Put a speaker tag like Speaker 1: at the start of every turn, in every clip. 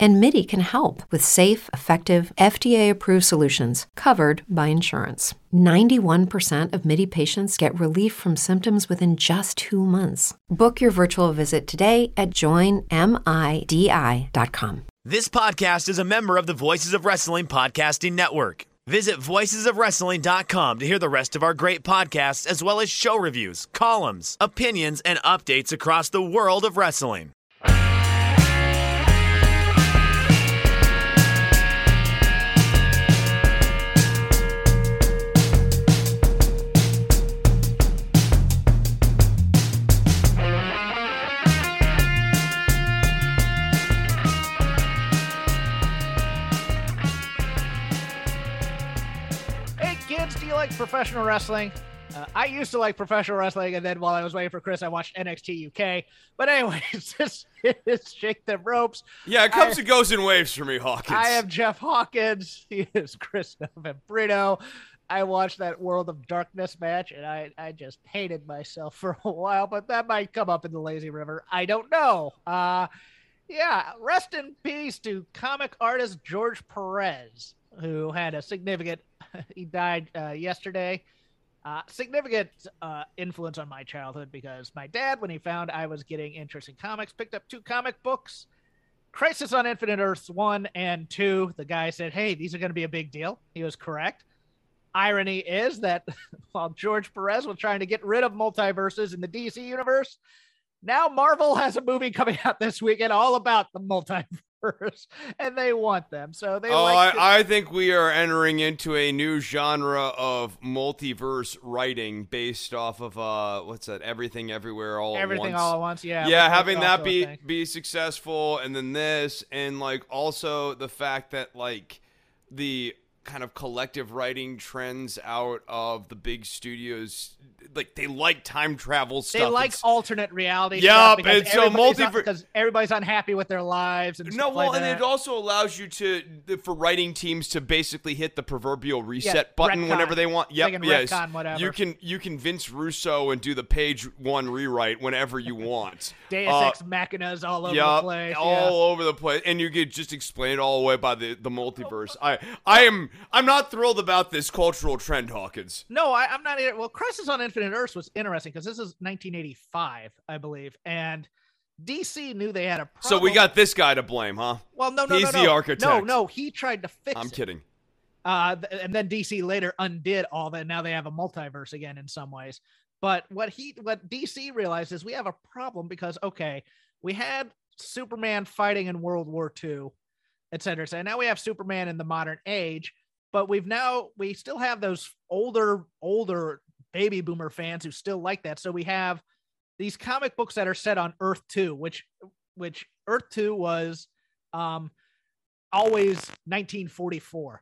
Speaker 1: And MIDI can help with safe, effective, FDA approved solutions covered by insurance. 91% of MIDI patients get relief from symptoms within just two months. Book your virtual visit today at joinmidi.com.
Speaker 2: This podcast is a member of the Voices of Wrestling Podcasting Network. Visit voicesofwrestling.com to hear the rest of our great podcasts, as well as show reviews, columns, opinions, and updates across the world of wrestling.
Speaker 3: Like professional wrestling? Uh, I used to like professional wrestling, and then while I was waiting for Chris, I watched NXT UK. But anyways, this is Shake Them Ropes.
Speaker 4: Yeah, it comes
Speaker 3: I-
Speaker 4: and goes in waves for me, Hawkins.
Speaker 3: I am Jeff Hawkins. He is Chris Novembrino. I watched that World of Darkness match, and I, I just hated myself for a while, but that might come up in the Lazy River. I don't know. Uh, yeah, rest in peace to comic artist George Perez, who had a significant, he died uh, yesterday. Uh, significant uh, influence on my childhood because my dad, when he found I was getting interest in comics, picked up two comic books Crisis on Infinite Earths 1 and 2. The guy said, Hey, these are going to be a big deal. He was correct. Irony is that while George Perez was trying to get rid of multiverses in the DC universe, now Marvel has a movie coming out this weekend all about the multiverse, and they want them. So they
Speaker 4: Oh,
Speaker 3: like to-
Speaker 4: I, I think we are entering into a new genre of multiverse writing based off of uh, what's that? Everything, everywhere, all
Speaker 3: everything
Speaker 4: at once.
Speaker 3: all at once. Yeah,
Speaker 4: yeah, having that be be successful, and then this, and like also the fact that like the kind of collective writing trends out of the big studios, like they like time travel stuff.
Speaker 3: They like
Speaker 4: It's-
Speaker 3: alternate reality. Yeah,
Speaker 4: and so
Speaker 3: everybody's because everybody's unhappy with their lives and
Speaker 4: No, well,
Speaker 3: like
Speaker 4: and it also allows you to for writing teams to basically hit the proverbial reset
Speaker 3: Yeah,
Speaker 4: button
Speaker 3: retcon.
Speaker 4: whenever they want. Yep,
Speaker 3: They
Speaker 4: yes.
Speaker 3: retcon whatever.
Speaker 4: You can you can Vince Russo and do the page one rewrite whenever you want.
Speaker 3: Deus
Speaker 4: Uh,
Speaker 3: Ex Machinas all over
Speaker 4: Yup,
Speaker 3: the place.
Speaker 4: all
Speaker 3: yeah.
Speaker 4: over the place, and you could just explain it all away by the the multiverse. I I am I'm not thrilled about this cultural trend, Hawkins.
Speaker 3: No, I, I'm not. Well, Crisis on Infinite Earths was interesting because this is 1985, I believe, and DC knew they had a problem.
Speaker 4: So we got this guy to blame, huh?
Speaker 3: well, no, no,
Speaker 4: he's
Speaker 3: no,
Speaker 4: the architect.
Speaker 3: No, no, he tried to fix
Speaker 4: I'm
Speaker 3: it.
Speaker 4: kidding.
Speaker 3: Uh, and then DC later undid all that. Now they have a multiverse again in some ways. But what he, what DC realized is we have a problem because okay, we had Superman fighting in World War II, et cetera, et cetera. Now we have Superman in the modern age, but we've now we still have those older, older baby boomer fans who still like that. So we have these comic books that are set on Earth Two, which, which Earth Two was, um, always 1944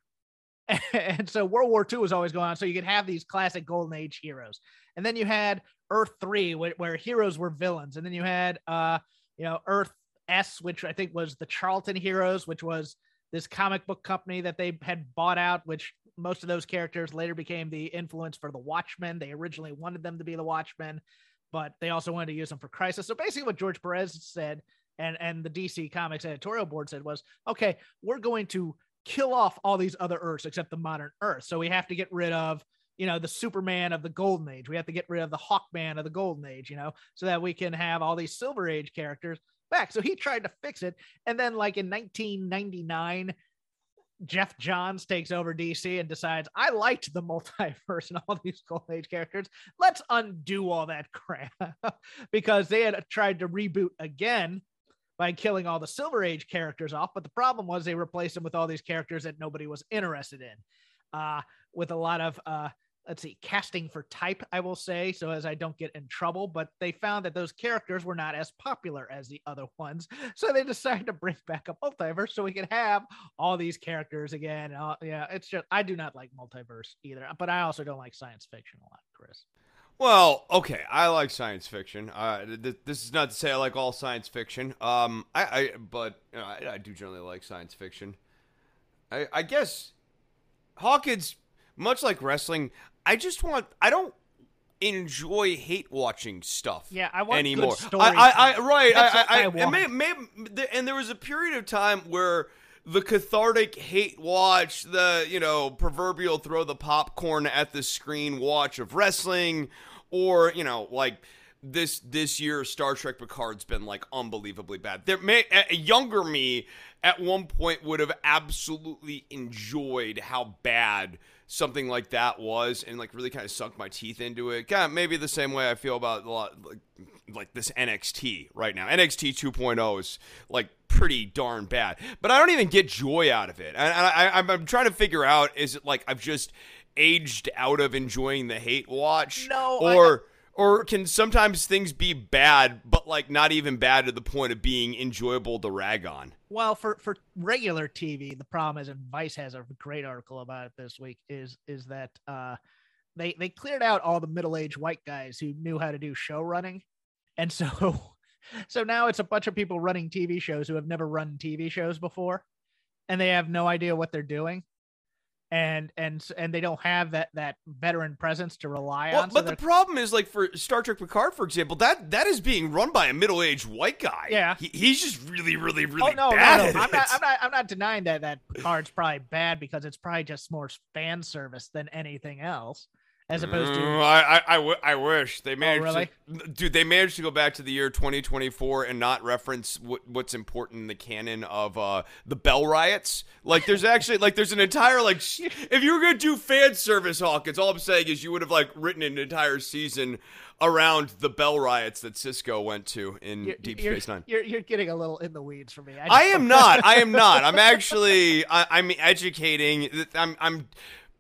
Speaker 3: and so World War II was always going on. So you could have these classic Golden Age heroes, and then you had Earth Three, where, where heroes were villains, and then you had, uh, you know, Earth S, which I think was the Charlton Heroes, which was this comic book company that they had bought out, which most of those characters later became the influence for the Watchmen. They originally wanted them to be the Watchmen, but they also wanted to use them for Crisis. So basically, what George Perez said and and the DC Comics editorial board said was, okay, we're going to kill off all these other Earths except the modern Earth. So we have to get rid of, you know, the Superman of the Golden Age. We have to get rid of the Hawkman of the Golden Age, you know, so that we can have all these Silver Age characters back. So he tried to fix it. And then, like in 1999, Geoff Johns takes over DC and decides, I liked the multiverse and all these Golden Age characters. Let's undo all that crap because they had tried to reboot again by killing all the Silver Age characters off. But the problem was they replaced them with all these characters that nobody was interested in, uh, with a lot of uh, let's see, casting for type, I will say, so as I don't get in trouble. But they found that those characters were not as popular as the other ones. So they decided to bring back a multiverse so we can have all these characters again. Yeah, it's just, I do not like multiverse either, but I also don't like science fiction a lot, Chris.
Speaker 4: Well, okay, I like science fiction. Uh, th- this is not to say I like all science fiction. Um, I, I but you know, I, I do generally like science fiction. I, I guess Hawkins, much like wrestling, I just want. I don't enjoy hate watching stuff.
Speaker 3: Yeah, I want
Speaker 4: anymore. I, I, I right.
Speaker 3: That's
Speaker 4: I, I,
Speaker 3: I
Speaker 4: and, may, may, and there was a period of time where the cathartic hate watch, the you know proverbial throw the popcorn at the screen watch of wrestling, or you know like this this year Star Trek Picard's been like unbelievably bad. There may a younger me at one point would have absolutely enjoyed how bad something like that was and like really kind of sunk my teeth into it. Kind of maybe the same way I feel about a lot like like this NXT right now. NXT 2.0 is like pretty darn bad, but I don't even get joy out of it. And I, I, I'm trying to figure out is it like I've just aged out of enjoying the hate watch,
Speaker 3: No, I-
Speaker 4: or can sometimes things be bad, but like not even bad to the point of being enjoyable to rag on?
Speaker 3: Well, for for regular TV, the problem is, and Vice has a great article about it this week, is is that uh, they they cleared out all the middle aged white guys who knew how to do show running, and so so now it's a bunch of people running TV shows who have never run TV shows before, and they have no idea what they're doing. And and and they don't have that that veteran presence to rely
Speaker 4: Well,
Speaker 3: on. so
Speaker 4: but the problem is, like for Star Trek Picard, for example, that that is being run by a middle-aged white guy.
Speaker 3: Yeah.
Speaker 4: he, he's just really, really, really
Speaker 3: oh no, no,
Speaker 4: bad
Speaker 3: no!
Speaker 4: at
Speaker 3: I'm
Speaker 4: it.
Speaker 3: not, I'm not, I'm not denying that that Picard's probably bad because it's probably just more fan service than anything else, as opposed to Oh,
Speaker 4: Mm, I, I, I, w- I wish they managed
Speaker 3: really?
Speaker 4: to, dude. They managed to go back to the year 2024 and not reference what, what's important in the canon of uh, the Bell riots. Like, there's actually like there's an entire like sh- if you were gonna do fan service, Hawkins, all I'm saying is you would have like written an entire season around the Bell riots that Sisko went to in
Speaker 3: you're,
Speaker 4: Deep Space Nine.
Speaker 3: You're, you're getting a little in the weeds for me.
Speaker 4: I
Speaker 3: just-
Speaker 4: am not. I am not. I'm actually. I, I'm educating. I'm. I'm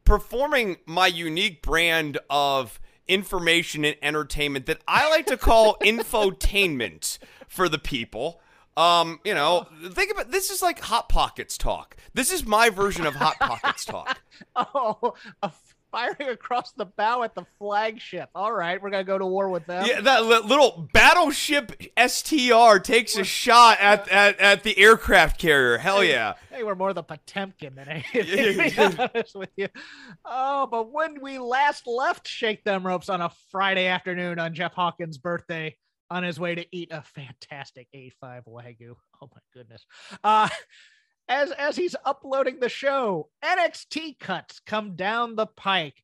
Speaker 4: performing my unique brand of information and entertainment that I like to call infotainment for the people. Um, you know, think about this is like Hot Pockets talk. This is my version of Hot Pockets talk.
Speaker 3: Oh, a firing across the bow at the flagship. All right, we're gonna go to war with them.
Speaker 4: Yeah, that li- little battleship STR takes a shot at, at, at the aircraft carrier. Hell yeah.
Speaker 3: They were more the Potemkin than anything, to be honest with you. Oh, but when we last left Shake Them Ropes on a Friday afternoon on Jeff Hawkins' birthday, on his way to eat a fantastic A5 Wagyu. Oh my goodness. Uh as as he's uploading the show, NXT cuts come down the pike.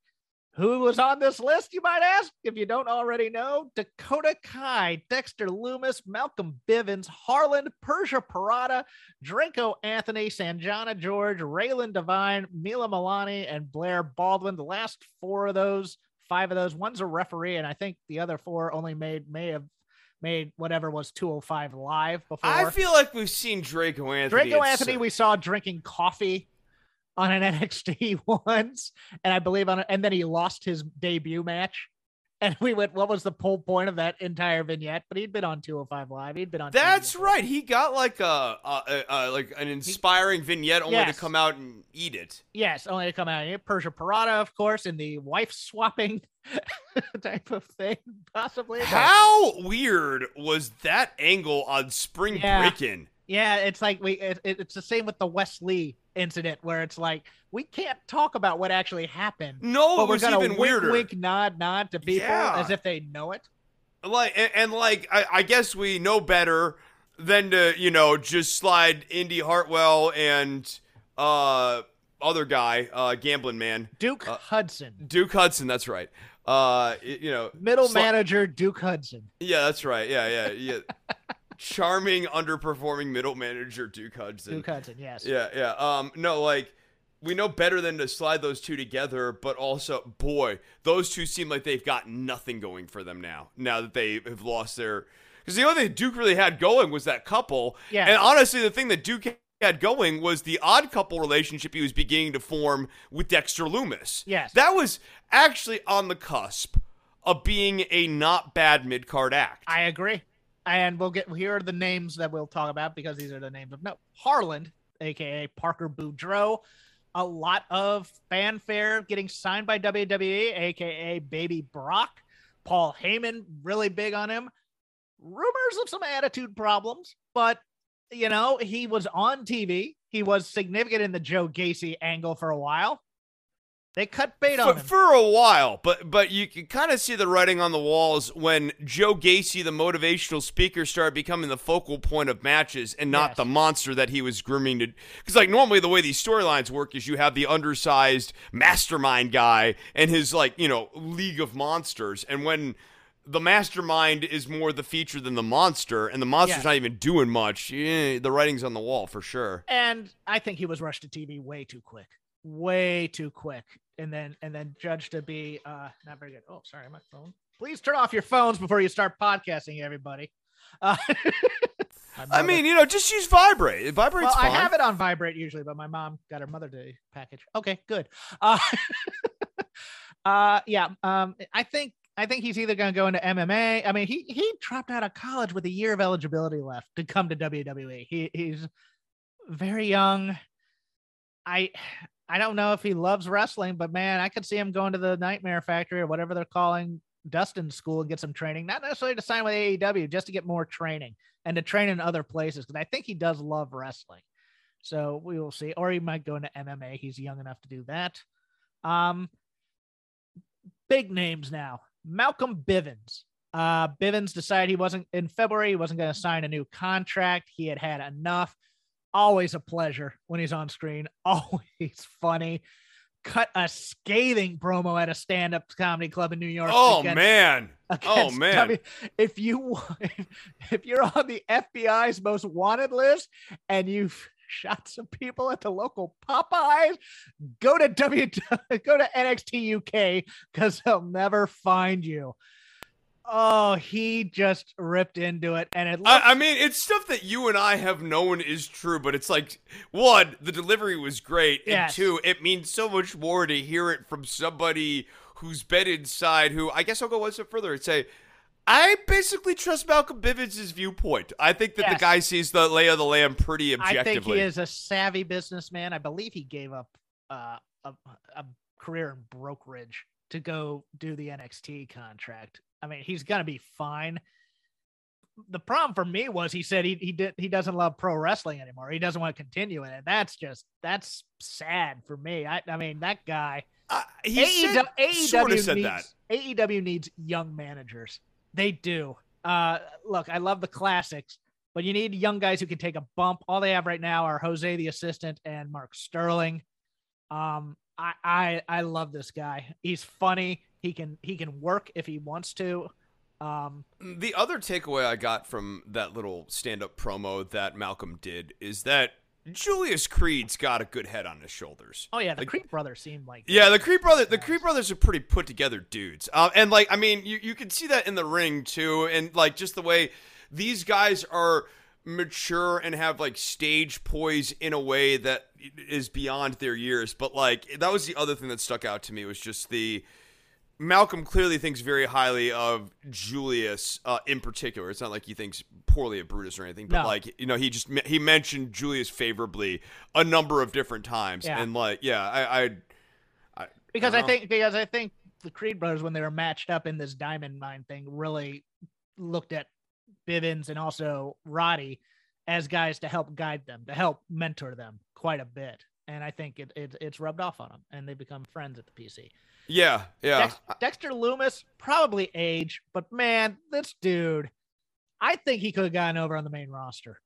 Speaker 3: Who was on this list, you might ask? If you don't already know, Dakota Kai, Dexter Lumis, Malcolm Bivens, Harland, Persia Pirotta, Draco Anthony, Sanjana George, Raelyn Divine, Mila Malani, and Blair Baldwin. The last four of those, five of those, one's a referee, and I think the other four only made may have made whatever was 205 live before.
Speaker 4: I feel like we've seen Draco Anthony.
Speaker 3: Draco Anthony, we saw drinking coffee on an NXT once, and I believe on, and then he lost his debut match. And we went, what was the whole point of that entire vignette? But he'd been on 205 Live. He'd been on.
Speaker 4: That's right. He got like a, a, a, like an inspiring vignette only
Speaker 3: Yes.
Speaker 4: to come out and eat it.
Speaker 3: Yes, only to come out. here. Persia Pirotta, of course, in the wife swapping type of thing, possibly.
Speaker 4: How weird was that angle on Spring
Speaker 3: Yeah.
Speaker 4: Breakin'?
Speaker 3: Yeah, it's like we. It, it- it's the same with the Wesley incident, where it's like we can't talk about what actually happened.
Speaker 4: No,
Speaker 3: but
Speaker 4: it
Speaker 3: we're
Speaker 4: was
Speaker 3: gonna
Speaker 4: even
Speaker 3: wink,
Speaker 4: weirder.
Speaker 3: wink, nod, nod to people
Speaker 4: Yeah.
Speaker 3: as if they know it.
Speaker 4: Like and, and like I, I guess we know better than to you know just slide Indy Hartwell and uh, other guy, uh, gambling man,
Speaker 3: Duke
Speaker 4: Uh,
Speaker 3: Hudson,
Speaker 4: Duke Hudson. That's right. Uh, you know,
Speaker 3: middle manager Duke Hudson.
Speaker 4: Yeah, that's right. Yeah, yeah, yeah. Charming, underperforming middle manager Duke Hudson.
Speaker 3: Duke Hudson, yes.
Speaker 4: Yeah, yeah. Um, no, like we know better than to slide those two together, but also, boy, those two seem like they've got nothing going for them now. Now that they have lost their, because the only thing Duke really had going was that couple.
Speaker 3: Yeah.
Speaker 4: And honestly, the thing that Duke had going was the odd couple relationship he was beginning to form with Dexter Lumis.
Speaker 3: Yes.
Speaker 4: That was actually on the cusp of being a not bad mid card act.
Speaker 3: I agree. And we'll get here are the names that we'll talk about because these are the names of no Harland, aka Parker Boudreaux. A lot of fanfare getting signed by WWE, aka Baby Brock. Paul Heyman, really big on him. Rumors of some attitude problems, but you know, he was on TV. He was significant in the Joe Gacy angle for a while. They cut bait on
Speaker 4: for,
Speaker 3: him.
Speaker 4: for a while, but but you can kind of see the writing on the walls when Joe Gacy, the motivational speaker, started becoming the focal point of matches and not
Speaker 3: Yes.
Speaker 4: the monster that he was grooming to. Because like normally the way these storylines work is you have the undersized mastermind guy and his like you know league of monsters, and when the mastermind is more the feature than the monster, and the monster's not even doing much. eh, the writing's on the wall for sure.
Speaker 3: and I think he was rushed to TV way too quick, way too quick, and then and then judged to be uh not very good. Oh, sorry, my phone. Please turn off your phones before you start podcasting, everybody. Uh,
Speaker 4: I mean, you know, just use vibrate. It vibrates
Speaker 3: well, I
Speaker 4: fine.
Speaker 3: have it on vibrate usually, but my mom got her Mother Day package. Okay, good. Uh, uh, yeah. Um, I think I think he's either going to go into MMA. I mean, he he dropped out of college with a year of eligibility left to come to WWE. He he's very young. I I don't know if he loves wrestling, but man, I could see him going to the Nightmare Factory or whatever they're calling Dustin School and get some training. Not necessarily to sign with AEW, just to get more training and to train in other places because I think he does love wrestling. So we will see. Or he might go into MMA. He's young enough to do that. Um, big names now. Malcolm Bivens. Uh, Bivens decided he wasn't in February. He wasn't going to sign a new contract. He had had enough. Always a pleasure when he's on screen. Always funny. Cut a scathing promo at a stand-up comedy club in New York.
Speaker 4: Oh
Speaker 3: against-
Speaker 4: man. Oh man.
Speaker 3: W- if you if you're on the FBI's most wanted list and you've shot some people at the local Popeyes, go to W go to NXT UK because they'll never find you. Oh, he just ripped into it, and it. Looked,
Speaker 4: I, I mean, it's stuff that you and I have known is true, but it's like one, the delivery was great, and
Speaker 3: Yes.
Speaker 4: two, it means so much more to hear it from somebody who's been inside. Who I guess I'll go one step further and say, I basically trust Malcolm Bivens' viewpoint. I think that
Speaker 3: Yes.
Speaker 4: the guy sees the lay of the land pretty objectively.
Speaker 3: I think he is a savvy businessman. I believe he gave up uh, a, a career in brokerage to go do the NXT contract. I mean, he's gonna be fine. The problem for me was he said he he did he doesn't love pro wrestling anymore. He doesn't want to continue in it. That's just that's sad for me. I I mean that guy.
Speaker 4: Uh, he
Speaker 3: AEW,
Speaker 4: said,
Speaker 3: AEW
Speaker 4: sort of said
Speaker 3: needs,
Speaker 4: that.
Speaker 3: AEW needs young managers. They do. Uh, look, I love the classics, but you need young guys who can take a bump. All they have right now are Jose the assistant and Mark Sterling. Um, I I I love this guy. He's funny. He can he can work if he wants to. Um,
Speaker 4: The other takeaway I got from that little stand-up promo that Malcolm did is that Julius Creed's got a good head on his shoulders.
Speaker 3: oh yeah, the
Speaker 4: Like-
Speaker 3: Creed brothers seem like
Speaker 4: Yeah, the Creed brother, the
Speaker 3: Yes.
Speaker 4: Creed brothers are pretty put together dudes. Uh, and like, I mean, you you can see that in the ring too, and like just the way these guys are mature and have like stage poise in a way that is beyond their years. But like, that was the other thing that stuck out to me was just the. Malcolm clearly thinks very highly of Julius uh, in particular. It's not like he thinks poorly of Brutus or anything, but
Speaker 3: No.
Speaker 4: like you know, he just he mentioned Julius favorably a number of different times,
Speaker 3: Yeah.
Speaker 4: and like yeah, I, I
Speaker 3: because
Speaker 4: I
Speaker 3: I, think because I think the Creed brothers when they were matched up in this diamond mine thing really looked at Bivens and also Roddy as guys to help guide them, to help mentor them quite a bit. And I think it, it it's rubbed off on them and they become friends at the PC.
Speaker 4: Yeah, yeah.
Speaker 3: Dex- Dexter Lumis, probably age, but man, this dude, I think he could have gotten over on the main roster.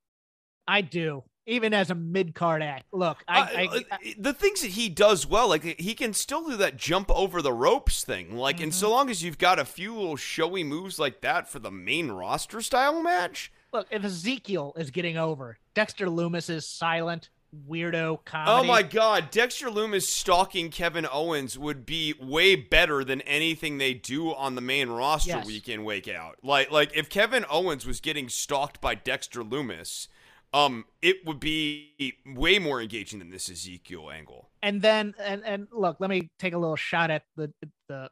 Speaker 3: I do. even as a mid card act. Look, I,
Speaker 4: Uh,
Speaker 3: I,
Speaker 4: uh, the things that he does well, like he can still do that jump over the ropes thing. Like, and
Speaker 3: Mm-hmm.
Speaker 4: so long as you've got a few little showy moves like that for the main roster style match,
Speaker 3: look if Ezekiel is getting over, Dexter Lumis is silent weirdo comedy.
Speaker 4: Oh my god, Dexter Lumis stalking Kevin Owens would be way better than anything they do on the main roster
Speaker 3: Yes.
Speaker 4: week in, wake out. Like like if Kevin Owens was getting stalked by Dexter Lumis, um, it would be way more engaging than this Ezekiel angle.
Speaker 3: and then and and look, let me take a little shot at the the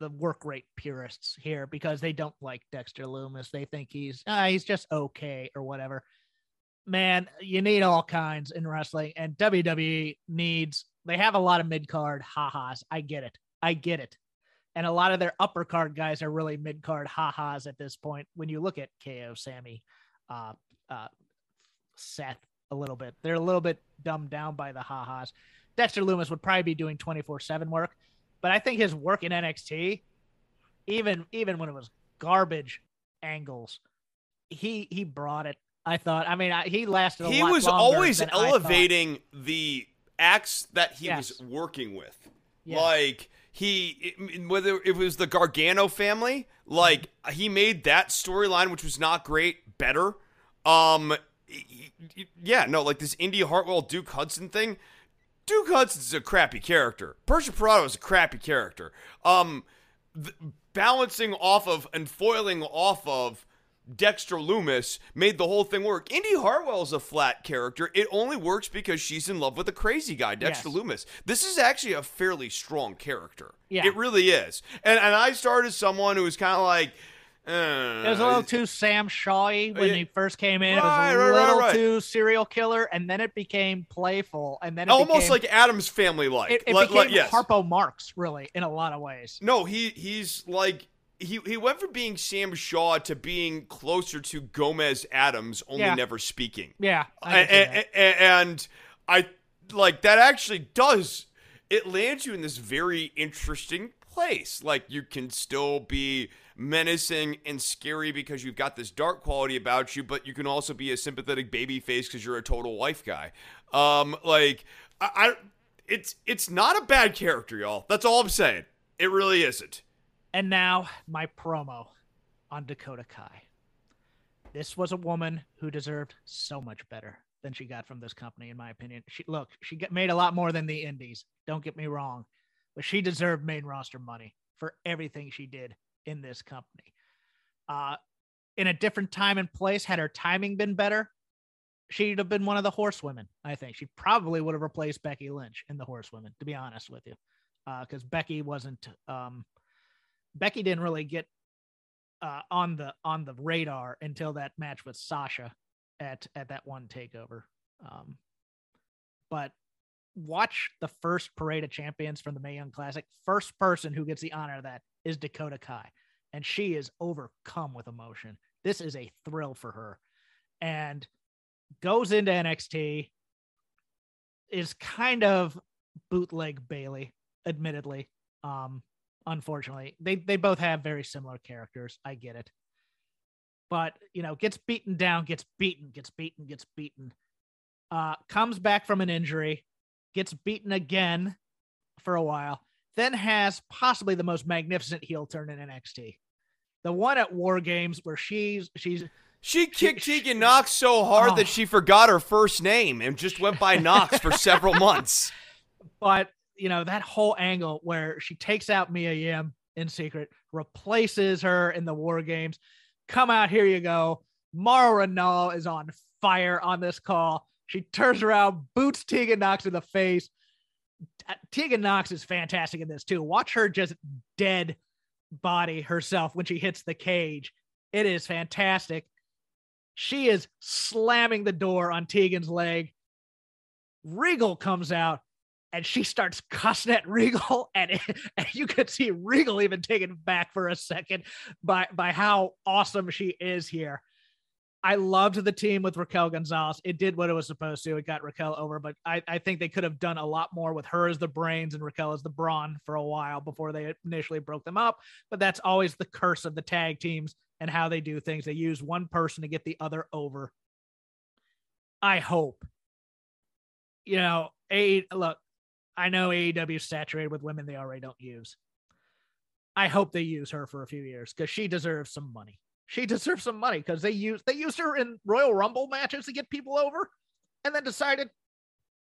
Speaker 3: the work rate purists here because they don't like Dexter Lumis. They think he's ah, he's just okay or whatever. Man, you need all kinds in wrestling, and WWE needs. They have a lot of mid card ha-has. I get it. I get it. And a lot of their upper card guys are really mid card ha-has at this point. When you look at KO, Sammy, uh, uh, Seth, a little bit, they're a little bit dumbed down by the ha-has. Dexter Lumis would probably be doing 24/7 work, but I think his work in NXT, even even when it was garbage angles, he he brought it. I thought. I mean, I, he lasted. A
Speaker 4: He was always elevating the acts that he
Speaker 3: Yes.
Speaker 4: was working with.
Speaker 3: Yes.
Speaker 4: Like he, whether it was the Gargano family, like he made that storyline, which was not great, better. Um, yeah, no, like this Indy Hartwell Duke Hudson thing. Duke Hudson's a crappy character. Persia Pirotta is a crappy character. Um, th- balancing off of and foiling off of Dexter Lumis made the whole thing work. Indy Hartwell is a flat character. It only works because she's in love with a crazy guy, Dexter
Speaker 3: Yes.
Speaker 4: Lumis. This is actually a fairly strong character.
Speaker 3: Yeah.
Speaker 4: It really is. And and I started as someone who was kind of like, uh,
Speaker 3: It was a little too Sam Shawy when
Speaker 4: Yeah.
Speaker 3: he first came in.
Speaker 4: Right,
Speaker 3: it was a
Speaker 4: right,
Speaker 3: little
Speaker 4: right.
Speaker 3: too serial killer, and then it became playful, and then it
Speaker 4: almost
Speaker 3: became,
Speaker 4: like Addams family like.
Speaker 3: it, it
Speaker 4: Like-
Speaker 3: became
Speaker 4: like- yes.
Speaker 3: Harpo Marx, really, in a lot of ways.
Speaker 4: No, he he's like he he went from being Sam Shaw to being closer to Gomez Addams, only
Speaker 3: Yeah.
Speaker 4: never speaking.
Speaker 3: Yeah, I
Speaker 4: and, and, and I like that actually does it lands you in this very interesting place. Like you can still be menacing and scary because you've got this dark quality about you, but you can also be a sympathetic baby face because you're a total wife guy. Um, like I, I, it's it's not a bad character, y'all. That's all I'm saying. It really isn't.
Speaker 3: And now my promo on Dakota Kai. This was a woman who deserved so much better than she got from this company, in my opinion. She look, she get, made a lot more than the Indies. Don't get me wrong, but she deserved main roster money for everything she did in this company. Uh, in a different time and place, had her timing been better, she'd have been one of the horsewomen. I think she probably would have replaced Becky Lynch in the horsewomen. To be honest with you, because Becky wasn't. Um, Becky didn't really get uh, on the on the radar until that match with Sasha at at that one takeover. Um, but watch the first parade of champions from the Mae Young Classic. First person who gets the honor of that is Dakota Kai, and she is overcome with emotion. This is a thrill for her, and goes into NXT. Is kind of bootleg Bayley, admittedly. Um, unfortunately. They they both have very similar characters. I get it. But, you know, gets beaten down, gets beaten, gets beaten, gets beaten. Uh comes back from an injury, gets beaten again for a while, then has possibly the most magnificent heel turn in NXT. The one at War Games where she's she's
Speaker 4: She kicked
Speaker 3: she-
Speaker 4: Tegan Knox so hard
Speaker 3: Oh.
Speaker 4: that she forgot her first name and just went by Knox for several months.
Speaker 3: but you know that whole angle where she takes out Mia Yim in secret, replaces her in the war games. Come out, here you go. Mauro Ranallo is on fire on this call. She turns around, boots Tegan Knox in the face. Uh, Tegan Knox is fantastic in this too. Watch her just dead body herself when she hits the cage. It is fantastic. She is slamming the door on Tegan's leg. Regal comes out and she starts cussing at Regal, and, and you could see Regal even taken back for a second by by how awesome she is here. I loved the team with Raquel Gonzalez. It did what it was supposed to. It got Raquel over, but I, I think they could have done a lot more with her as the brains and Raquel as the brawn for a while before they initially broke them up. But that's always the curse of the tag teams and how they do things. They use one person to get the other over. I hope. You know, a look, I know AEW is saturated with women they already don't use. I hope they use her for a few years because she deserves some money. She deserves some money because they use they used her in Royal Rumble matches to get people over, and then decided,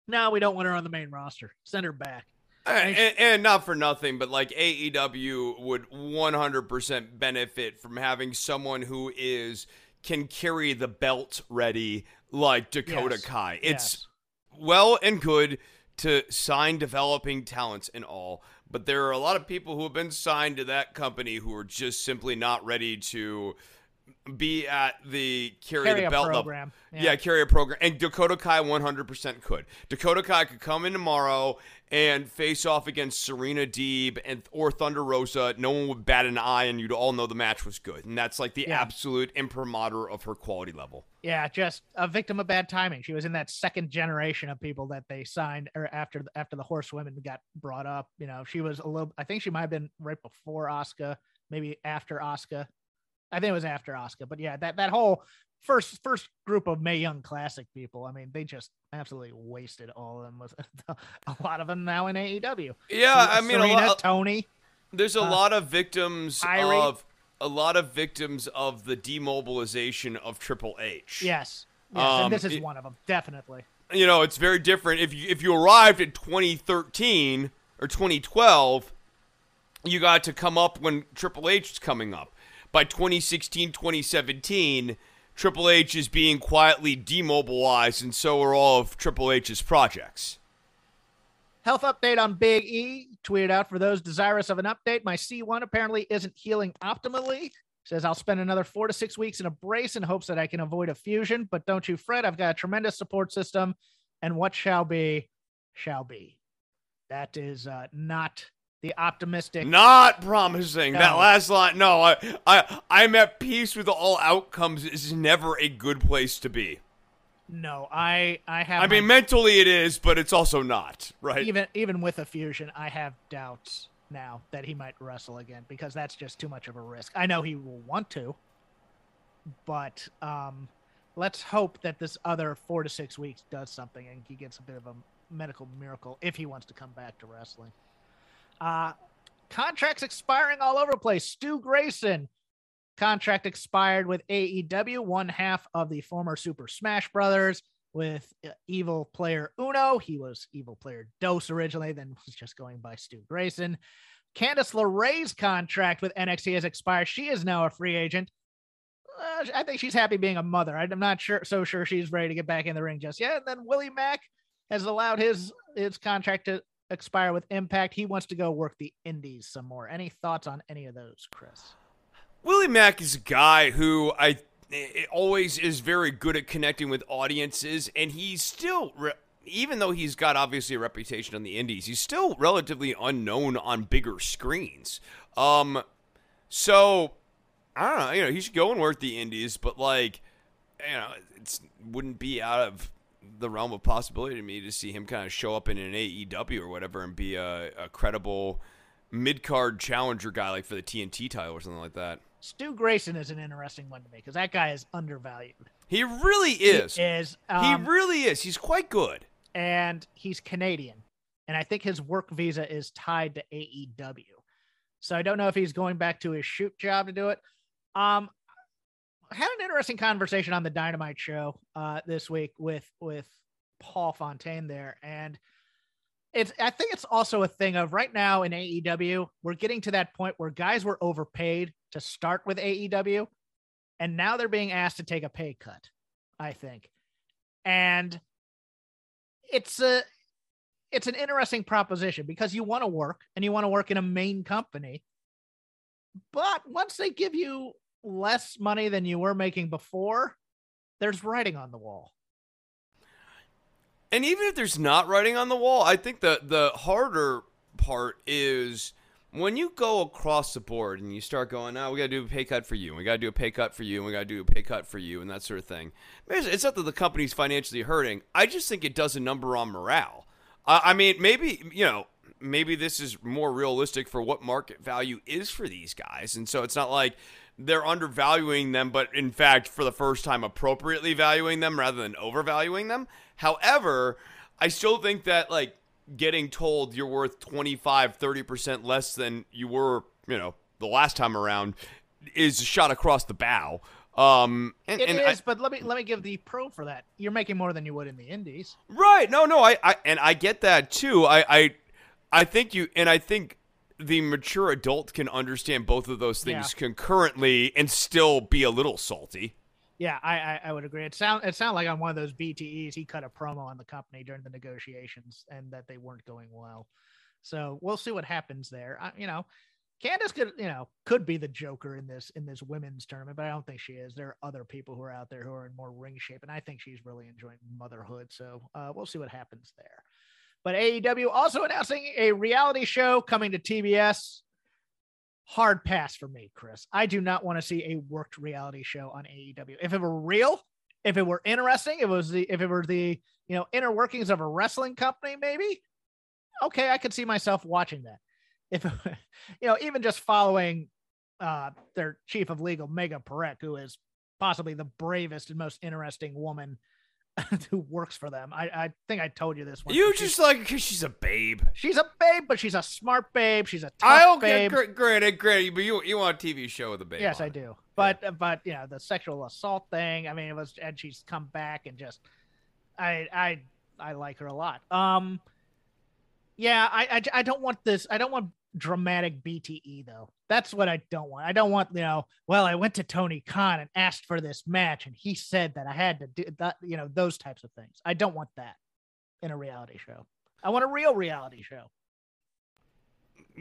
Speaker 3: no, we don't want her on the main roster. Send her back.
Speaker 4: And, and, and, not for nothing, but like AEW would 100% benefit from having someone who is can carry the belt ready like Dakota yes. Kai. It's yes. well and good to sign developing talents and all, but there are a lot of people who have been signed to that company who are just simply not ready to be at the carry,
Speaker 3: carry
Speaker 4: the belt
Speaker 3: program.
Speaker 4: level. Yeah. yeah, carry a program. And Dakota Kai 100% could. Dakota Kai could come in tomorrow and face off against Serena Deeb and or Thunder Rosa. No one would bat an eye, and you'd all know the match was good. And that's like the yeah. absolute imprimatur of her quality level.
Speaker 3: Yeah, just a victim of bad timing. She was in that second generation of people that they signed or after after the horsewomen got brought up. You know, she was a little. I think she might have been right before Asuka, maybe after Asuka. I think it was after Asuka, but yeah, that that whole first first group of Mae Young Classic people. I mean, they just absolutely wasted all of them. With a lot of them now in AEW.
Speaker 4: Yeah, I mean,
Speaker 3: Serena,
Speaker 4: a lot,
Speaker 3: Tony.
Speaker 4: There's a uh, lot of victims of a lot of victims of the demobilization of Triple H.
Speaker 3: Yes, yes um, and this is it, one of them, definitely.
Speaker 4: You know, it's very different if you if you arrived in 2013 or 2012, you got to come up when Triple H is coming up. By 2016, 2017 Triple H is being quietly demobilized, and so are all of Triple H's projects.
Speaker 3: Health update on Big E. Tweeted out for those desirous of an update. My C1 apparently isn't healing optimally. Says I'll spend another four to six weeks in a brace in hopes that I can avoid a fusion. But don't you fret, I've got a tremendous support system, and what shall be, shall be. That is uh, not the optimistic.
Speaker 4: Not promising. No. That last line. No, I, I, I'm at peace with all outcomes. Is never a good place to be.
Speaker 3: No, I, I have.
Speaker 4: I mean, mentally it is, but it's also not right.
Speaker 3: Even, even with a fusion, I have doubts now that he might wrestle again because that's just too much of a risk. I know he will want to, but um, let's hope that this other four to six weeks does something and he gets a bit of a medical miracle if he wants to come back to wrestling. Uh, contracts expiring all over the place. Stu Grayson contract expired with AEW, one half of the former Super Smash Brothers with uh, evil player Uno. He was evil player Dos originally, then was just going by Stu Grayson. Candice LeRae's contract with NXT has expired. She is now a free agent. Uh, I think she's happy being a mother. I'm not sure so sure she's ready to get back in the ring just yet. And then Willie Mack has allowed his his contract to expire with Impact. He wants to go work the Indies some more. Any thoughts on any of those, Chris?
Speaker 4: Willie Mack is a guy who I always is very good at connecting with audiences, and he's still. Re- even though he's got obviously a reputation on the indies, he's still relatively unknown on bigger screens. Um, so I don't know. You know, he should go and work the indies, but like, you know, it wouldn't be out of the realm of possibility to me to see him kind of show up in an AEW or whatever and be a, a credible mid card challenger guy like for the TNT title or something like that.
Speaker 3: Stu Grayson is an interesting one to me because that guy is undervalued.
Speaker 4: He really is.
Speaker 3: He is.
Speaker 4: Um, he really is. He's quite good.
Speaker 3: And he's Canadian. And I think his work visa is tied to AEW. So I don't know if he's going back to his shoot job to do it. Um, had an interesting conversation on the Dynamite show uh, this week with with Paul Fontaine there, and it's I think it's also a thing of right now in AEW we're getting to that point where guys were overpaid to start with AEW, and now they're being asked to take a pay cut. I think, and it's a it's an interesting proposition because you want to work and you want to work in a main company. But once they give you less money than you were making before, there's writing on the wall.
Speaker 4: And even if there's not writing on the wall, I think the the harder part is when you go across the board and you start going, "Oh, we got to do a pay cut for you, we got to do a pay cut for you, and we got to do a pay cut for you," and that sort of thing. It's not that the company's financially hurting. I just think it does a number on morale. I mean, maybe you know, maybe this is more realistic for what market value is for these guys, and so it's not like they're undervaluing them, but in fact, for the first time, appropriately valuing them rather than overvaluing them. However, I still think that like getting told you're worth 25, 30% less than you were, you know, the last time around is a shot across the bow. Um, and,
Speaker 3: It is,
Speaker 4: and I-
Speaker 3: but let me let me give the pro for that. You're making more than you would in the Indies.
Speaker 4: Right. No, no, I, I and I get that too. I, I I think you and I think the mature adult can understand both of those things
Speaker 3: Yeah.
Speaker 4: concurrently and still be a little salty.
Speaker 3: Yeah, I, I I would agree. It sound it sounded like on one of those BTEs he cut a promo on the company during the negotiations and that they weren't going well. So we'll see what happens there. I, you know, Candice could you know could be the Joker in this in this women's tournament, but I don't think she is. There are other people who are out there who are in more ring shape, and I think she's really enjoying motherhood. So uh, we'll see what happens there. But AEW also announcing a reality show coming to TBS. Hard pass for me, Chris. I do not want to see a worked reality show on AEW. If it were real, if it were interesting, if it was the if it were the you know inner workings of a wrestling company, maybe okay, I could see myself watching that. If you know, even just following uh their chief of legal, Megha Parekh, who is possibly the bravest and most interesting woman who works for them. I, I think I told you this one.
Speaker 4: You just like because she's a babe.
Speaker 3: she's a babe, but she's a smart babe. She's a tough
Speaker 4: I okay,
Speaker 3: babe.
Speaker 4: gr- granted, granted, but you you want a TV show with a babe?
Speaker 3: Yes, I
Speaker 4: it.
Speaker 3: do. But but you know the sexual assault thing. I mean, it was and she's come back and just I I I like her a lot. Um, yeah, I I, I don't want this. I don't want dramatic BTE though. That's what I don't want. I don't want you know. Well, I went to Tony Khan and asked for this match, and he said that I had to do that. You know those types of things. I don't want that in a reality show. I want a real reality show.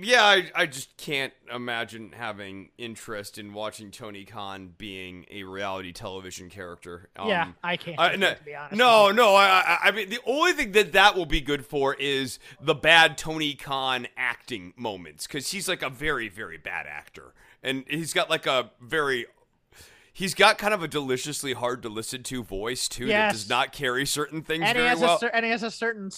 Speaker 4: Yeah, I, I just can't imagine having interest in watching Tony Khan being a reality television character.
Speaker 3: yeah,
Speaker 4: Um,
Speaker 3: I can't.
Speaker 4: I- no,
Speaker 3: it, to be honest.
Speaker 4: no, no. I, I, mean, the only thing that that will be good for is the bad Tony Khan acting moments, because he's like a very, very bad actor, and he's got like a very, he's got kind of a deliciously hard to listen to voice too that does not carry certain things
Speaker 3: and he
Speaker 4: very
Speaker 3: has
Speaker 4: well.
Speaker 3: a cer- and he has a certain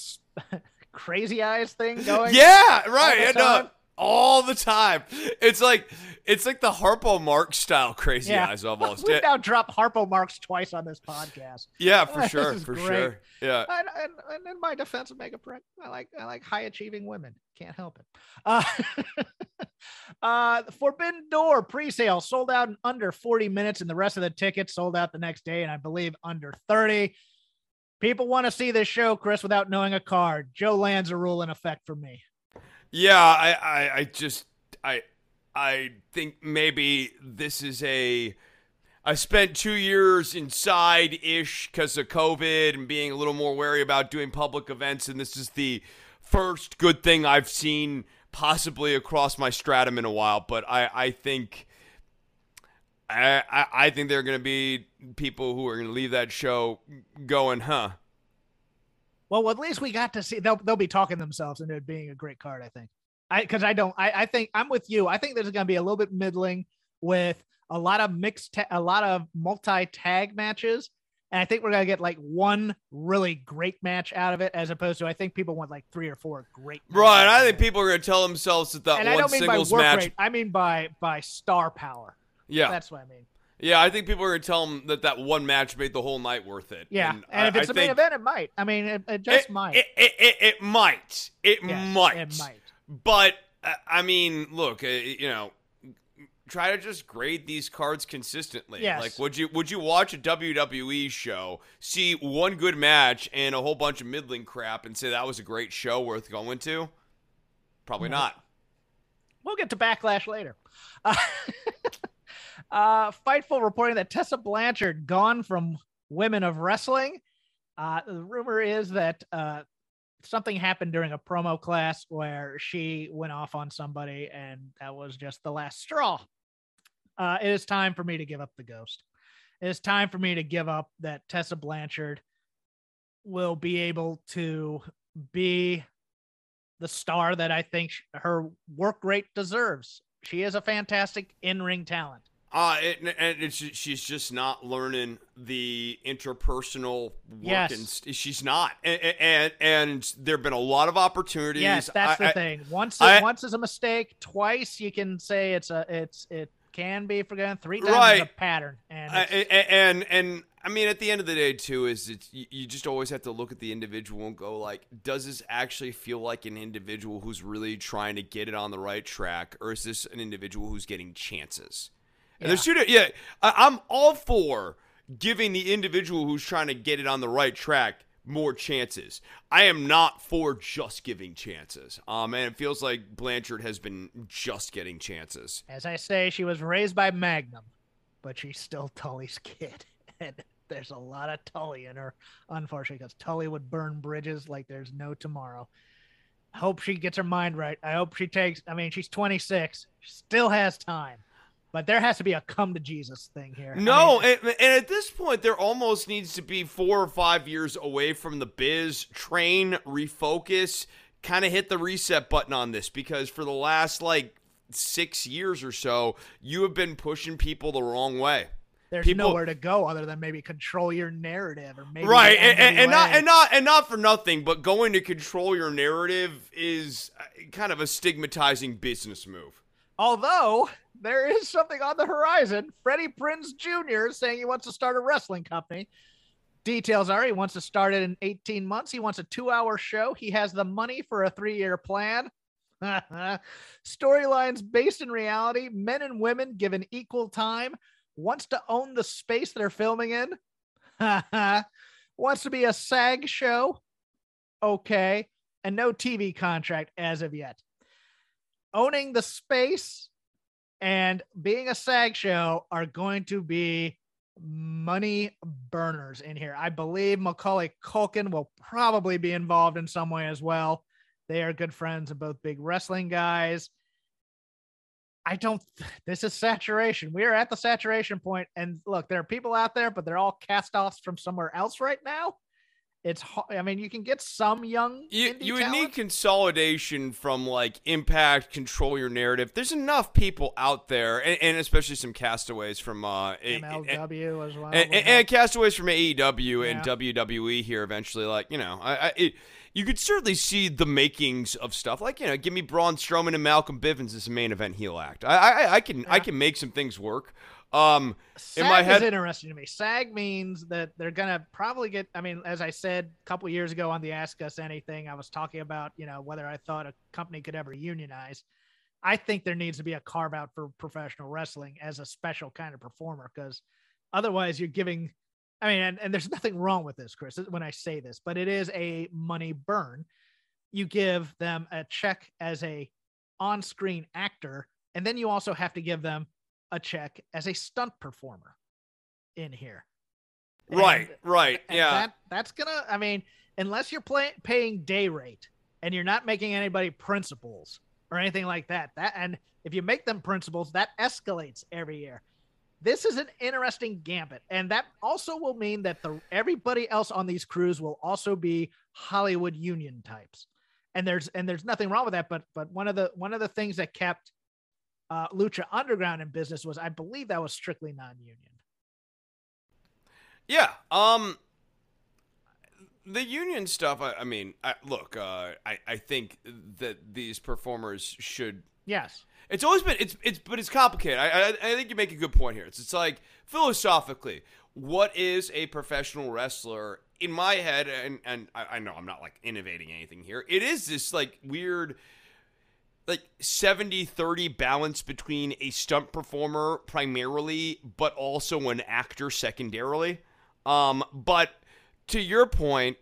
Speaker 3: crazy eyes thing going.
Speaker 4: yeah, right.
Speaker 3: the
Speaker 4: and, uh, all the time. It's like it's like the Harpo Marx style crazy
Speaker 3: Yeah.
Speaker 4: eyes almost.
Speaker 3: We've now dropped Harpo Marx twice on this podcast.
Speaker 4: yeah, for sure, for
Speaker 3: great.
Speaker 4: sure. Yeah.
Speaker 3: And, and, and in my defense of Megha Parekh, I like I like high achieving women. Can't help it. Uh, uh, the Forbidden Door pre-sale sold out in under 40 minutes, and the rest of the tickets sold out the next day, and I believe under 30. People want to see this show, Chris, without knowing a card. Joe Lanza rule in effect for me.
Speaker 4: Yeah, I, I, I just, I, I think maybe this is a. I spent two years inside ish because of COVID and being a little more wary about doing public events, and this is the first good thing I've seen possibly across my stratum in a while. But I, I think. I, I, I think they're going to be people who are going to leave that show going, huh?
Speaker 3: Well, at least we got to see. They'll they'll be talking themselves into it being a great card. I think. I because I don't. I I think I'm with you. I think there's going to be a little bit middling with a lot of mixed, ta- a lot of multi tag matches, and I think we're going to get like one really great match out of it, as opposed to I think people want like three or four great.
Speaker 4: Right. I think people are going to tell themselves that that
Speaker 3: And I
Speaker 4: one
Speaker 3: don't mean by
Speaker 4: singles
Speaker 3: work
Speaker 4: match.
Speaker 3: rate. I mean by by star power.
Speaker 4: Yeah.
Speaker 3: That's what I mean.
Speaker 4: Yeah, I think people are going to tell them that that one match made the whole night worth it.
Speaker 3: Yeah,
Speaker 4: and,
Speaker 3: and, if it's
Speaker 4: I
Speaker 3: a main event, it might. I mean, it, it just
Speaker 4: it,
Speaker 3: might.
Speaker 4: It, it, it, might. It
Speaker 3: Yes,
Speaker 4: might.
Speaker 3: It might.
Speaker 4: But uh, I mean, look, uh, you know, try to just grade these cards consistently.
Speaker 3: Yes.
Speaker 4: Like, would you would you watch a WWE show, see one good match and a whole bunch of middling crap, and say that was a great show worth going to? Probably
Speaker 3: No.
Speaker 4: not.
Speaker 3: We'll get to backlash later. Uh, uh, Fightful reporting that Tessa Blanchard gone from Women of Wrestling. Uh, the rumor is that uh, something happened during a promo class where she went off on somebody, and that was just the last straw. Uh, it is time for me to give up the ghost. It is time for me to give up that Tessa Blanchard will be able to be the star that I think her work rate deserves. She is a fantastic in-ring talent.
Speaker 4: Uh, it, and it's, she's just not learning the interpersonal work.
Speaker 3: Yes.
Speaker 4: And st- she's not. And, and, and there have been a lot of opportunities.
Speaker 3: Yes, that's
Speaker 4: I-
Speaker 3: the
Speaker 4: I-
Speaker 3: thing. Once
Speaker 4: I-
Speaker 3: once is a mistake, twice you can say it's a it's it can be forgiven. Three times
Speaker 4: Right.
Speaker 3: is a pattern, and
Speaker 4: I- and, and I mean, at the end of the day, too, is it's you, you just always have to look at the individual and go like, does this actually feel like an individual who's really trying to get it on the right track, or is this an individual who's getting chances? And there's two. di- Yeah, I, I'm all for giving the individual who's trying to get it on the right track more chances. I am not for just giving chances. Um, and it feels like Blanchard has been just getting chances.
Speaker 3: as I say, she was raised by Magnum, but she's still Tully's kid, and there's a lot of Tully in her, unfortunately, because Tully would burn bridges like there's no tomorrow. I hope she gets her mind right. I hope she takes. I mean, she's 26, she still has time, but there has to be a come to Jesus thing here. I
Speaker 4: No,
Speaker 3: mean,
Speaker 4: and, and at this point, there almost needs to be four or five years away from the biz, train, refocus, kind of hit the reset button on this because for the last like six years or so, you have been pushing people the wrong way.
Speaker 3: there's
Speaker 4: people-
Speaker 3: nowhere to go other than maybe control your narrative or maybe
Speaker 4: right, and, and, and not and not and not for nothing, but going to control your narrative is uh, kind of a stigmatizing business move.
Speaker 3: Although there is something on the horizon. Freddie Prinze Jr. is saying he wants to start a wrestling company. Details are he wants to start it in 18 months. He wants a two hour show. He has the money for a three year plan. Storylines based in reality, men and women given equal time. Wants to own the space they're filming in. wants to be a SAG show. Okay. And no TV contract as of yet owning the space and being a SAG show are going to be money burners in here. I believe Macaulay Culkin will probably be involved in some way as well. They are good friends and both big wrestling guys. I don't, this is saturation. We are at the saturation point, And look, there are people out there, but they're all cast offs from somewhere else right now. It's, I mean, you can get some young.
Speaker 4: You, you would need consolidation from like impact, control your narrative. There's enough people out there, and, and especially some castaways from uh,
Speaker 3: MLW as well.
Speaker 4: and, and, and castaways from AEW and WWE here eventually. Like you know, I, I it, you could certainly see the makings of stuff. Like you know, give me Braun Strowman and Malcolm Bivens as a main event heel act. I I, I can I can make some things work. Um,
Speaker 3: SAG
Speaker 4: in my head,
Speaker 3: is interesting to me. SAG means that they're gonna probably get. I mean, as I said a couple years ago on the Ask Us Anything, I was talking about you know whether I thought a company could ever unionize. I think there needs to be a carve out for professional wrestling as a special kind of performer because otherwise you're giving. I mean, and, and there's nothing wrong with this, Chris, when I say this, but it is a money burn. You give them a check as a on-screen actor, and then you also have to give them a check as a stunt performer in here.
Speaker 4: right,
Speaker 3: And-
Speaker 4: right,
Speaker 3: and
Speaker 4: yeah.
Speaker 3: That, that's gonna. I mean, unless you're play, paying day rate and you're not making anybody principals or anything like that, that and if you make them principals, that escalates every year. This is an interesting gambit, and that also will mean that the everybody else on these crews will also be Hollywood union types. And there's and there's nothing wrong with that, but but one of the one of the things that kept uh, Lucha Underground in business was, I believe, that was strictly non-union.
Speaker 4: Yeah. Um the union stuff, I, I mean, I, look, uh, I, I think that these performers should
Speaker 3: Yes.
Speaker 4: It's always been it's it's but it's complicated. I, I I think you make a good point here. It's it's like philosophically, what is a professional wrestler? In my head, and and I, I know I'm not like innovating anything here. It is this like weird like 70-30 balance between a stunt performer primarily, but also an actor secondarily. Um, but to your point,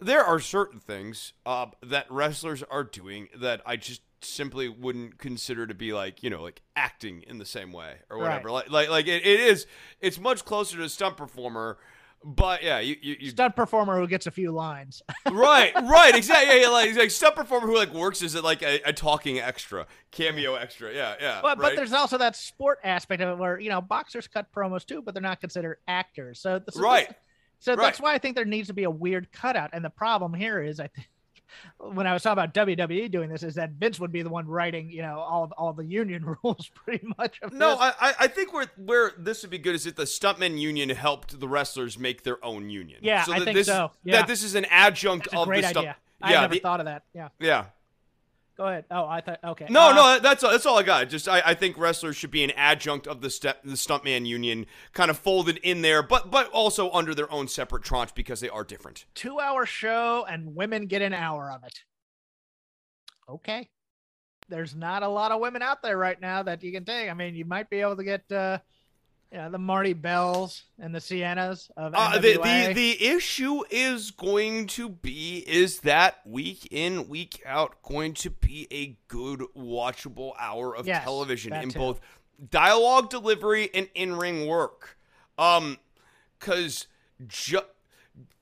Speaker 4: there are certain things uh, that wrestlers are doing that I just simply wouldn't consider to be like you know like acting in the same way or whatever. Like like like it, it is. It's much closer to a stunt performer. But yeah, you you, you
Speaker 3: Stunt performer who gets a few lines.
Speaker 4: right right exactly yeah, yeah like like stunt performer who like works as like a, a talking extra cameo extra yeah yeah
Speaker 3: but but there's also that sport aspect of it where you know boxers cut promos too, but they're not considered actors. So, so
Speaker 4: Right.
Speaker 3: So that's why I think there needs to be a weird cutout. And the problem here is, I think when I was talking about WWE doing this, is that Vince would be the one writing, you know, all all the union rules pretty much. Of
Speaker 4: No,
Speaker 3: this.
Speaker 4: I, I- think where where this would be good is if the stuntman union helped the wrestlers make their own union.
Speaker 3: Yeah, I think
Speaker 4: this,
Speaker 3: so. Yeah.
Speaker 4: That this is an adjunct of the stunt.
Speaker 3: Yeah, I never
Speaker 4: the-
Speaker 3: thought of that. Yeah.
Speaker 4: yeah.
Speaker 3: Go ahead. Oh, I thought okay.
Speaker 4: No,
Speaker 3: Uh,
Speaker 4: no, that's all, that's all I got. Just I, I think wrestlers should be an adjunct of the step the stuntman union, kind of folded in there, but but also under their own separate tranche because they are different.
Speaker 3: two hour show and women get an hour of it. Okay. There's not a lot of women out there right now that you can take. I mean, you might be able to get uh know, the Marti Belles and the Siennas of
Speaker 4: Uh, the, the the issue is going to be is that week in week out going to be a good watchable hour of
Speaker 3: Yes,
Speaker 4: television in
Speaker 3: too.
Speaker 4: both dialogue delivery and in ring work. Um, because ju-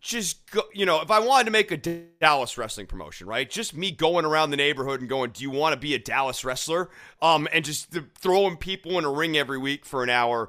Speaker 4: just go, you know, if I wanted to make a Dallas wrestling promotion, right? Just me going around the neighborhood and going, "Do you want to be a Dallas wrestler?" Um, and just throwing people in a ring every week for an hour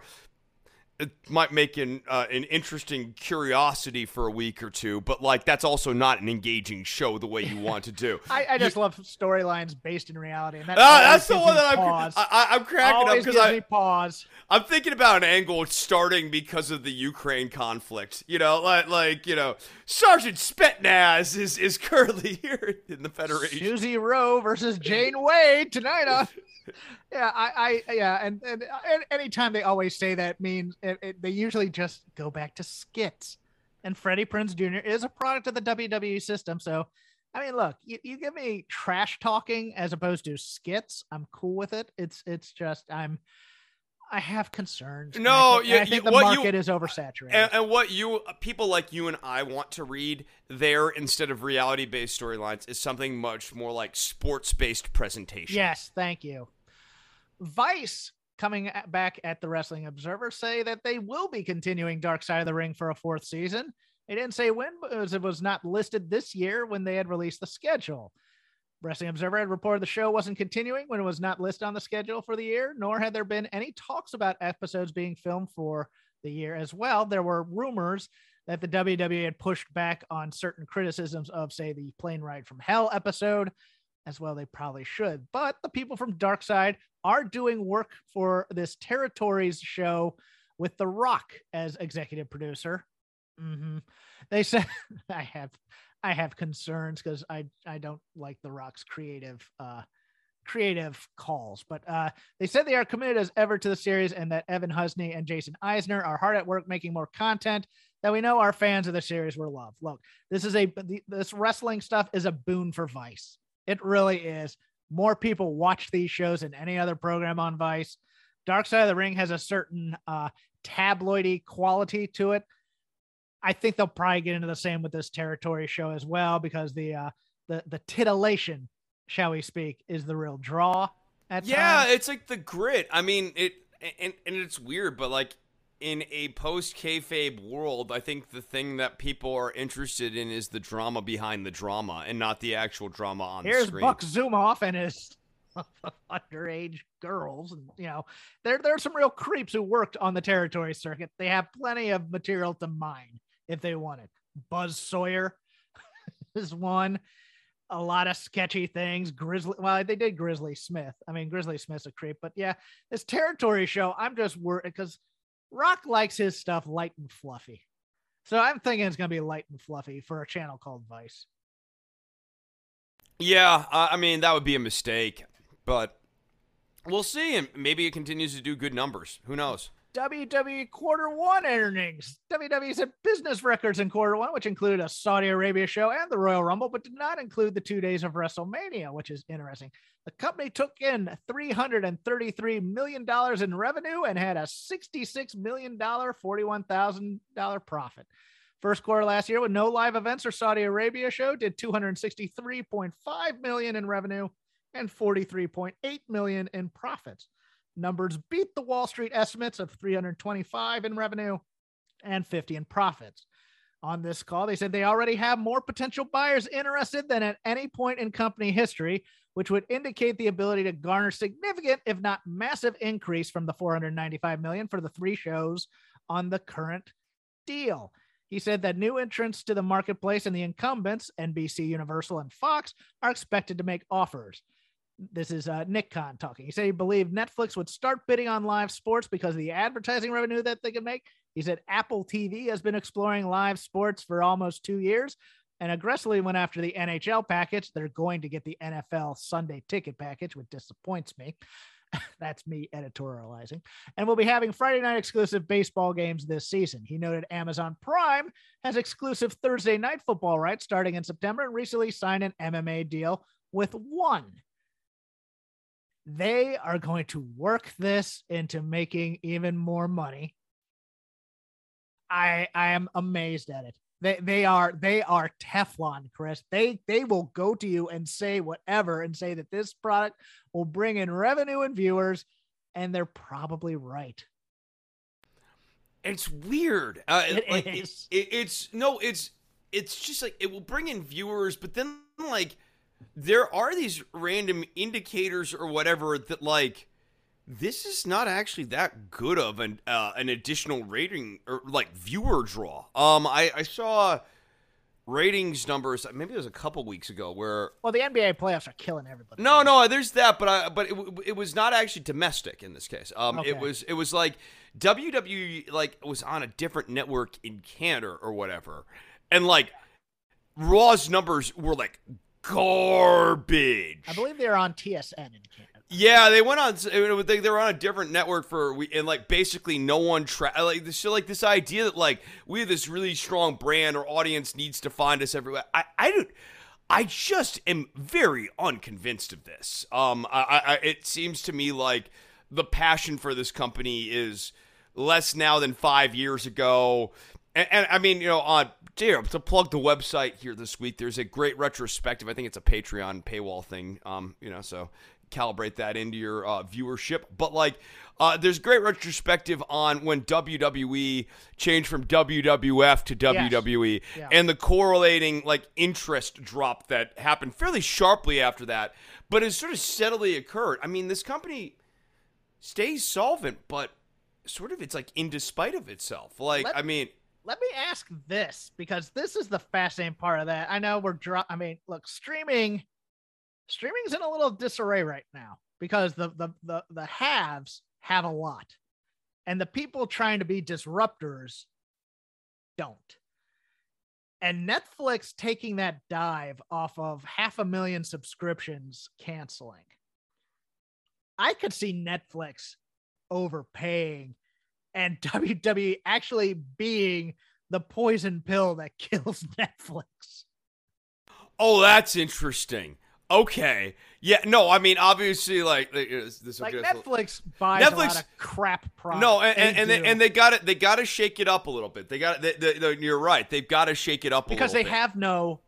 Speaker 4: it might make an uh, an interesting curiosity for a week or two, but like that's also not an engaging show the way you want to do.
Speaker 3: I, I just love storylines based in reality. And that always
Speaker 4: that's the one that I'm
Speaker 3: pause.
Speaker 4: I, I'm cracking up because I
Speaker 3: pause.
Speaker 4: I'm thinking about an angle starting because of the Ukraine conflict. You know, like like you know, Sergeant Spetnaz is is currently here in the Federation.
Speaker 3: Susie Rowe versus Jane Wade tonight on. Yeah, I, I, yeah, and, and and anytime they always say that means it, it, they usually just go back to skits. And Freddie Prinze Jr. is a product of the WWE system, so I mean, look, you, you give me trash talking as opposed to skits, I'm cool with it. It's it's just I'm I have concerns. and I
Speaker 4: No,
Speaker 3: think-
Speaker 4: you-
Speaker 3: I think
Speaker 4: you-
Speaker 3: the
Speaker 4: what you-
Speaker 3: market is oversaturated.
Speaker 4: And, and what you people like you and I want to read there instead of reality based storylines is something much more like sports based presentation.
Speaker 3: Yes, thank you. Vice coming back at the Wrestling Observer say that they will be continuing Dark Side of the Ring for a fourth season. They didn't say when because it was not listed this year when they had released the schedule. Wrestling Observer had reported the show wasn't continuing when it was not listed on the schedule for the year, nor had there been any talks about episodes being filmed for the year as well. There were rumors that the WWE had pushed back on certain criticisms of, say, the Plane Ride from Hell episode, as well they probably should. But the people from Dark Side are doing work for this Territories show with The Rock as executive producer. hmm They said I have I have concerns because I I don't like The Rock's creative uh creative calls, but uh they said they are committed as ever to the series and that Evan Husney and Jason Eisener are hard at work making more content that we know our fans of the series will love. Look, this is a this wrestling stuff is a boon for Vice. It really is. More people watch these shows than any other program on Vice. Dark Side of the Ring has a certain uh, tabloidy quality to it. I think they'll probably get into the same with this territory show as well because the uh, the the titillation, shall we speak, is the real draw. At
Speaker 4: Yeah,
Speaker 3: times.
Speaker 4: it's like the grit. I mean, it and and it's weird, but like in a post kayfabe world, I think the thing that people are interested in is the drama behind the drama, and not the actual drama on
Speaker 3: Here's
Speaker 4: the screen.
Speaker 3: Here's Buck Zumhofe and his underage girls, and you know, there there are some real creeps who worked on the territory circuit. They have plenty of material to mine if they wanted. Buzz Sawyer is one. A lot of sketchy things. Grizzly. Well, they did Grizzly Smith. I mean, Grizzly Smith's a creep, but yeah, this territory show. I'm just worried because Rock likes his stuff light and fluffy. So I'm thinking it's gonna be light and fluffy for a channel called Vice.
Speaker 4: Yeah, I mean that would be a mistake, but we'll see, and maybe it continues to do good numbers. Who knows?
Speaker 3: WWE quarter one earnings. WWE set business records in quarter one, which included a Saudi Arabia show and the Royal Rumble, but did not include the two days of WrestleMania, which is interesting. The company took in $333 million in revenue and had a $66 million, $41,000 profit. First quarter last year with no live events or Saudi Arabia show did 263.5 million in revenue and 43.8 million in profits. Numbers beat the Wall Street estimates of 325 in revenue and 50 in profits. On this call, they said they already have more potential buyers interested than at any point in company history, which would indicate the ability to garner significant, if not massive, increase from the 495 million for the three shows on the current deal. He said that new entrants to the marketplace and the incumbents, NBC, Universal, and Fox, are expected to make offers. This is uh, Nick Khan talking. He said he believed Netflix would start bidding on live sports because of the advertising revenue that they could make. He said Apple TV has been exploring live sports for almost two years, and aggressively went after the NHL package. They're going to get the NFL Sunday ticket package, which disappoints me. That's me editorializing. And we'll be having Friday night exclusive baseball games this season. He noted Amazon Prime has exclusive Thursday night football rights starting in September and recently signed an MMA deal with one. They are going to work this into making even more money. I I am amazed at it. They they are they are Teflon, Chris. They they will go to you and say whatever and say that this product will bring in revenue and viewers, and they're probably right.
Speaker 4: It's weird. Uh,
Speaker 3: It
Speaker 4: like,
Speaker 3: is.
Speaker 4: It, it's no, it's it's just like it will bring in viewers, but then like there are these random indicators or whatever that like this is not actually that good of an uh, an additional rating or like viewer draw. Um, I I saw ratings numbers maybe it was a couple weeks ago where
Speaker 3: Well, the NBA playoffs are killing everybody.
Speaker 4: no, no, there's that, but I, but it, it was not actually domestic in this case. Um,
Speaker 3: Okay.
Speaker 4: it was, it was like WWE like was on a different network in Canada or whatever, and like Raw's numbers were like garbage.
Speaker 3: I believe they're on TSN in Canada.
Speaker 4: Yeah, they went on. They, they were on a different network for we and like basically no one tra- like this. So like this idea that like we have this really strong brand, our audience needs to find us everywhere. I I don't. I just am very unconvinced of this. Um, I, I it seems to me like the passion for this company is less now than five years ago. And, and I mean, you know, on dear to plug the website here this week, there's a great retrospective. I think it's a Patreon paywall thing. Um, you know, so calibrate that into your uh, viewership. But like, uh, there's great retrospective on when WWE changed from WWF to WWE,
Speaker 3: Yeah.
Speaker 4: and the correlating like interest drop that happened fairly sharply after that, but it sort of steadily occurred. I mean, this company stays solvent, but sort of it's like in despite of itself. Like,
Speaker 3: Let-
Speaker 4: I mean,
Speaker 3: Let me ask this because this is the fascinating part of that. I know we're dro- I mean, look, streaming, streaming's in a little disarray right now because the the the the haves have a lot, and the people trying to be disruptors don't. And Netflix taking that dive off of half a million subscriptions canceling. I could see Netflix overpaying and WWE actually being the poison pill that kills Netflix.
Speaker 4: oh, that's interesting. Okay, yeah, no, I mean, obviously, like this.
Speaker 3: Like Netflix buys a
Speaker 4: Netflix-
Speaker 3: lot of crap products.
Speaker 4: No, and and, and, they, and they got it. They got to shake it up a little bit. They got they, they, they- You're right. They've got to shake it up a
Speaker 3: because they
Speaker 4: bit.
Speaker 3: have no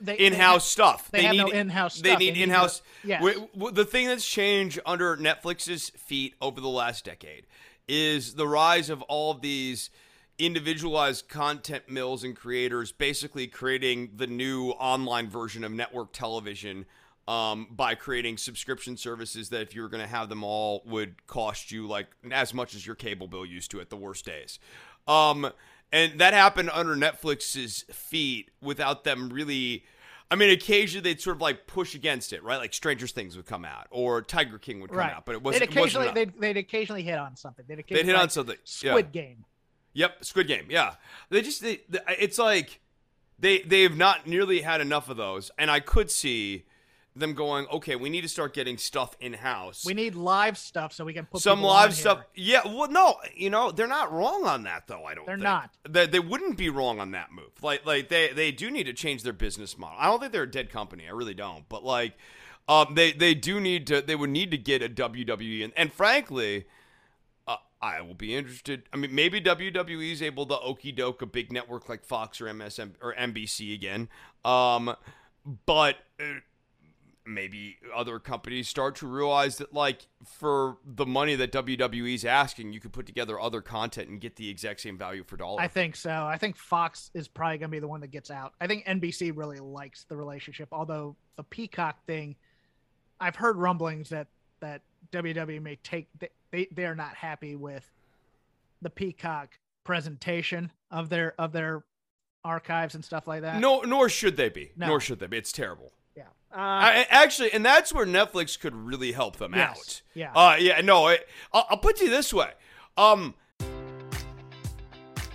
Speaker 3: they,
Speaker 4: in-house stuff.
Speaker 3: they have
Speaker 4: need
Speaker 3: no in-house
Speaker 4: They need
Speaker 3: They need
Speaker 4: in-house.
Speaker 3: to- yes.
Speaker 4: w- w- the thing that's changed under Netflix's feet over the last decade is the rise of all these individualized content mills and creators, basically creating the new online version of network television. Um, by creating subscription services that, if you were going to have them all, would cost you like as much as your cable bill used to at the worst days. Um, and that happened under Netflix's feet without them really. I mean, occasionally they'd sort of like push against it, right? Like Stranger Things would come out, or Tiger King would come
Speaker 3: right.
Speaker 4: out, but it wasn't.
Speaker 3: They'd
Speaker 4: it wasn't
Speaker 3: occasionally they'd, they'd occasionally hit on something. They'd
Speaker 4: They'd
Speaker 3: occasionally
Speaker 4: hit on
Speaker 3: like
Speaker 4: something. Yeah.
Speaker 3: Squid Game.
Speaker 4: Yep, Squid Game. Yeah, they just they, they- it's like they they have not nearly had enough of those, and I could see them going, okay, we need to start getting stuff in house.
Speaker 3: We need live stuff so we can put
Speaker 4: some live stuff.
Speaker 3: here.
Speaker 4: Yeah, well, no, you know they're not wrong on that though. I don't.
Speaker 3: They're
Speaker 4: think.
Speaker 3: not.
Speaker 4: They, they wouldn't be wrong on that move. Like like they they do need to change their business model. I don't think they're a dead company. I really don't. But like, um, they they do need to. They would need to get a WWE and and frankly. Uh, I will be interested. I mean, maybe WWE is able to okey doke a big network like Fox or MSM or NBC again. Um, but uh, maybe other companies start to realize that like for the money that WWE's asking, you could put together other content and get the exact same value for dollar.
Speaker 3: I think so. I think Fox is probably going to be the one that gets out. I think NBC really likes the relationship, although the Peacock thing, I've heard rumblings that that WWE may take they they, they are not happy with the Peacock presentation of their of their archives and stuff like that.
Speaker 4: no, nor should they be.
Speaker 3: No.
Speaker 4: Nor should they be. It's terrible.
Speaker 3: Uh,
Speaker 4: I, actually, and that's where Netflix could really help them
Speaker 3: Yes.
Speaker 4: out.
Speaker 3: Yeah.
Speaker 4: Uh, yeah. No, I, I'll, I'll put you this way. Um,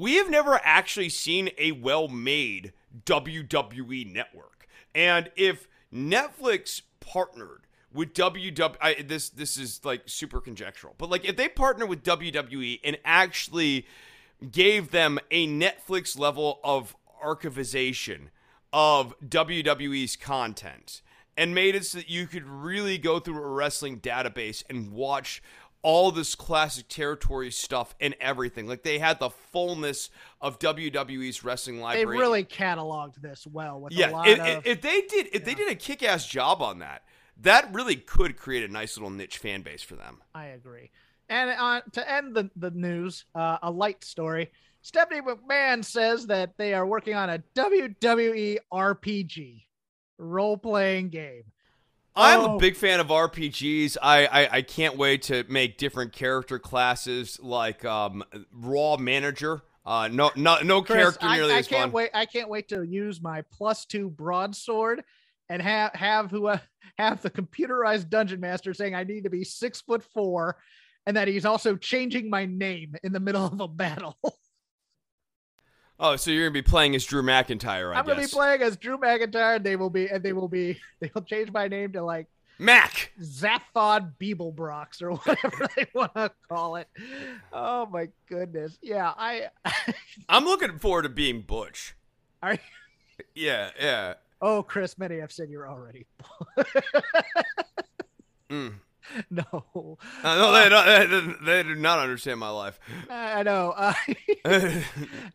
Speaker 4: We have never actually seen a well made WWE network. And if Netflix partnered with WWE, this this is like super conjectural, but like if they partner with WWE and actually gave them a Netflix level of archivization of WWE's content and made it so that you could really go through a wrestling database and watch all this classic territory stuff and everything. Like they had the fullness of WWE's wrestling library.
Speaker 3: They really cataloged this well with a
Speaker 4: yeah.
Speaker 3: lot
Speaker 4: If,
Speaker 3: of.
Speaker 4: if they did, if they did a kick-ass job on that, that really could create a nice little niche fan base for them.
Speaker 3: I agree. And uh, to end the, the news, uh, a light story. Stephanie McMahon says that they are working on a WWE RPG role playing game.
Speaker 4: I'm
Speaker 3: Oh.
Speaker 4: a big fan of RPGs. I, I I can't wait to make different character classes like um, Raw Manager. Uh, no no no
Speaker 3: Chris,
Speaker 4: character
Speaker 3: I,
Speaker 4: nearly
Speaker 3: I
Speaker 4: as
Speaker 3: can't
Speaker 4: fun.
Speaker 3: wait. I can't wait to use my plus two broadsword and have have who uh, have the computerized dungeon master saying I need to be six foot four, and that he's also changing my name in the middle of a battle.
Speaker 4: Oh, so you're gonna be playing as Drew McIntyre? I
Speaker 3: I'm gonna be
Speaker 4: guess.
Speaker 3: playing as Drew McIntyre. And they will be, and they will be, they'll change my name to like
Speaker 4: Mac.
Speaker 3: Zaphod Beeblebrox or whatever they want to call it. Oh my goodness. Yeah, I
Speaker 4: I'm looking forward to being Butch.
Speaker 3: are you?
Speaker 4: Yeah, yeah.
Speaker 3: Oh, Chris, many have said you're already
Speaker 4: Mm.
Speaker 3: no.
Speaker 4: Uh, no, they, don't, they, they do not understand my life.
Speaker 3: I know. Uh,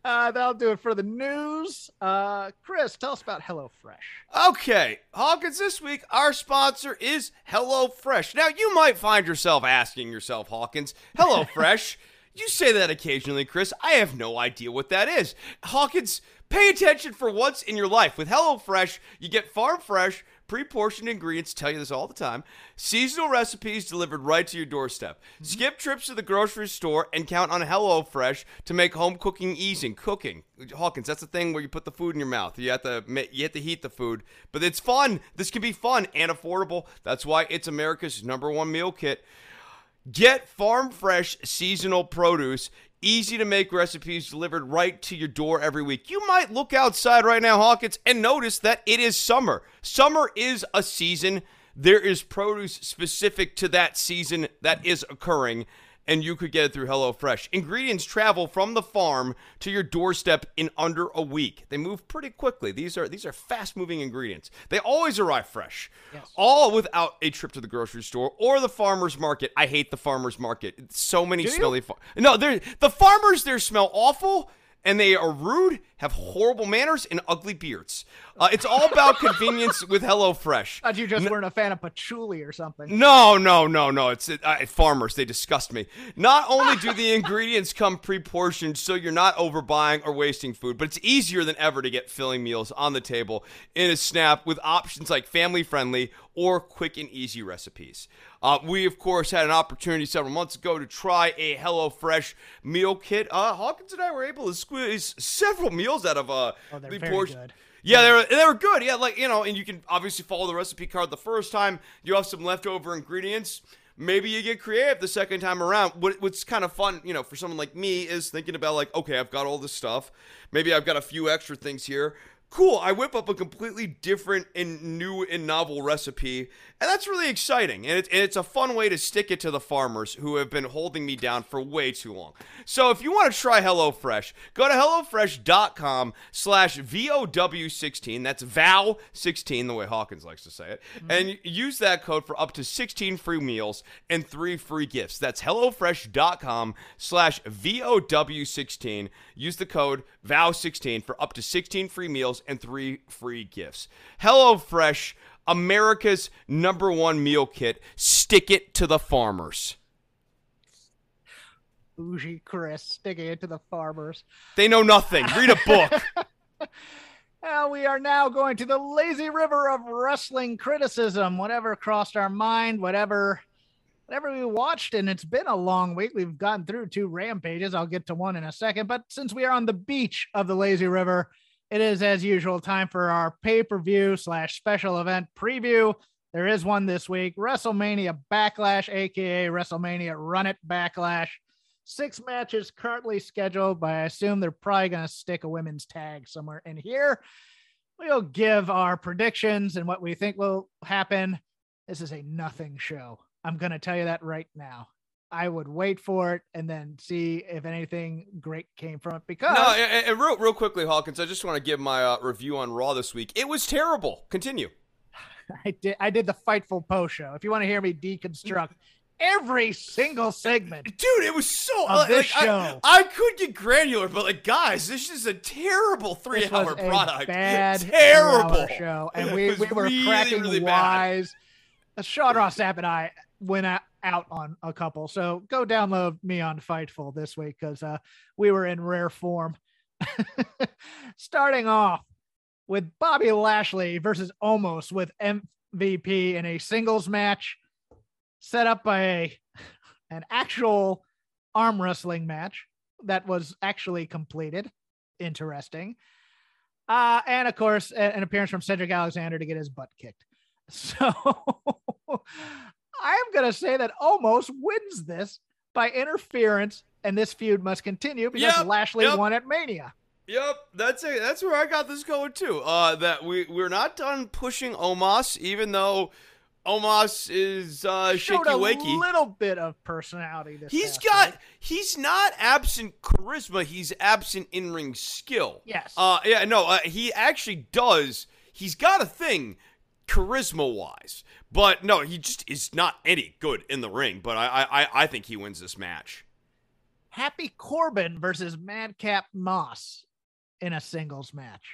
Speaker 3: uh, that'll do it for the news. Uh, Chris, tell us about HelloFresh.
Speaker 4: Okay, Hawkins, this week our sponsor is HelloFresh. Now, you might find yourself asking yourself, Hawkins, HelloFresh? you say that occasionally, Chris. I have no idea what that is. Hawkins, pay attention for once in your life. With HelloFresh, you get farm fresh, pre portioned ingredients, tell you this all the time, seasonal recipes delivered right to your doorstep. Mm-hmm. Skip trips to the grocery store and count on HelloFresh to make home cooking easy. Cooking. Hawkins, that's the thing where you put the food in your mouth. You have to you have to heat the food, but it's fun. This can be fun and affordable. That's why it's America's number one meal kit. Get farm fresh seasonal produce, easy to make recipes delivered right to your door every week. You might look outside right now, Hawkins, and notice that it is summer. Summer is a season. There is produce specific to that season that is occurring, and you could get it through HelloFresh. Ingredients travel from the farm to your doorstep in under a week. They move pretty quickly. These are these are fast-moving ingredients. They always arrive fresh. All without a trip to the grocery store or the farmer's market. I hate the farmer's market. It's so many
Speaker 3: Do
Speaker 4: smelly far- No, they're the farmers there smell awful and they are rude have horrible manners and ugly beards. Uh, it's all about convenience with HelloFresh.
Speaker 3: Thought you just weren't a fan of patchouli or something.
Speaker 4: No, no, no, no. It's uh, farmers. They disgust me. Not only do the ingredients come pre-portioned, so you're not overbuying or wasting food, but it's easier than ever to get filling meals on the table in a snap with options like family-friendly or quick and easy recipes. Uh, we, of course, had an opportunity several months ago to try a HelloFresh meal kit. Uh, Hawkins and I were able to squeeze several meals out of uh,
Speaker 3: Oh,
Speaker 4: the portion.
Speaker 3: good.
Speaker 4: Yeah, they were they were good. Yeah, like you know, and you can obviously follow the recipe card the first time. You have some leftover ingredients. Maybe you get creative the second time around. What, what's kind of fun, you know, for someone like me is thinking about like, okay, I've got all this stuff. Maybe I've got a few extra things here. Cool. I whip up a completely different and new and novel recipe, and that's really exciting. And, it, and it's a fun way to stick it to the farmers who have been holding me down for way too long. So if you want to try HelloFresh, go to hellofresh.com slash VOW16. That's VOW16, the way Hawkins likes to say it. Mm-hmm. And use that code for up to 16 free meals and three free gifts. That's hellofresh.com slash VOW16. Use the code VOW16 for up to 16 free meals and three free gifts. HelloFresh, America's number one meal kit. Stick it to the farmers.
Speaker 3: Bougie Chris sticking it to the farmers.
Speaker 4: They know nothing. Read a book.
Speaker 3: Well, we are now going to the lazy river of wrestling criticism. Whatever crossed our mind, whatever whatever we watched, and it's been a long week. We've gotten through two rampages. I'll get to one in a second. But since we are on the beach of the lazy river, it is as usual time for our pay-per-view slash special event preview. There is one this week. WrestleMania Backlash, aka WrestleMania Run It Backlash. Six matches currently scheduled, but I assume they're probably going to stick a women's tag somewhere in here. We'll give our predictions and what we think will happen. This is a nothing show. I'm going to tell you that right now. I would wait for it and then see if anything great came from it because
Speaker 4: no, and, and real, real quickly, Hawkins, I just want to give my uh, review on Raw this week. It was terrible. Continue.
Speaker 3: I did I did the Fightful Post show. If you want to hear me deconstruct every single segment
Speaker 4: Dude, it was so
Speaker 3: Of
Speaker 4: like,
Speaker 3: this
Speaker 4: I-
Speaker 3: show.
Speaker 4: I, could get granular, but like, guys, this is a terrible three-hour product.
Speaker 3: Bad
Speaker 4: terrible
Speaker 3: show, and we, we were
Speaker 4: really,
Speaker 3: cracking
Speaker 4: really
Speaker 3: wise. Uh, Sean Ross Sapp and I went out, out on a couple, so go download me on Fightful this week because uh, we were in rare form. Starting off with Bobby Lashley versus Omos with MVP in a singles match set up by a, an actual arm wrestling match that was actually completed. Interesting. Uh, and of course, an appearance from Cedric Alexander to get his butt kicked. So I'm going to say that Omos wins this by interference, and this feud must continue because
Speaker 4: Yep,
Speaker 3: Lashley
Speaker 4: yep.
Speaker 3: won at Mania.
Speaker 4: Yep, that's it. That's where I got this going too. Uh, that we we're not done pushing Omos, even though Omos is uh, shaky
Speaker 3: a little bit of personality. This
Speaker 4: He's got.
Speaker 3: week.
Speaker 4: He's not absent charisma. He's absent in ring skill.
Speaker 3: Yes.
Speaker 4: Uh, yeah. No. Uh, he actually does. He's got a thing, charisma wise. But no, he just is not any good in the ring. But I, I, I- think he wins this match.
Speaker 3: Happy Corbin versus Madcap Moss in a singles match.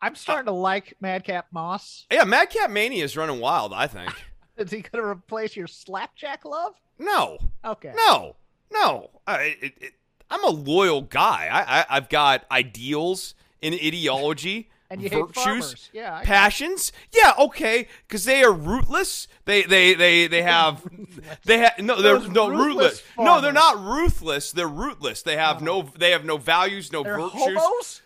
Speaker 3: I'm starting to like Madcap Moss.
Speaker 4: Yeah, Madcap Mania is running wild. I think.
Speaker 3: Is he going to replace your Slapjack love?
Speaker 4: no.
Speaker 3: Okay.
Speaker 4: No, no. I, it, it, I'm a loyal guy. I, I, I've got ideals and ideology,
Speaker 3: And you hate
Speaker 4: virtues,
Speaker 3: farmers. Yeah,
Speaker 4: passions. Yeah, okay, because they are rootless. They, they, they, they have, they have no, they're
Speaker 3: Those
Speaker 4: no
Speaker 3: ruthless
Speaker 4: rootless. No, they're not ruthless. They're rootless. They have
Speaker 3: Oh.
Speaker 4: no, they have no values, no
Speaker 3: They're
Speaker 4: virtues.
Speaker 3: hobos?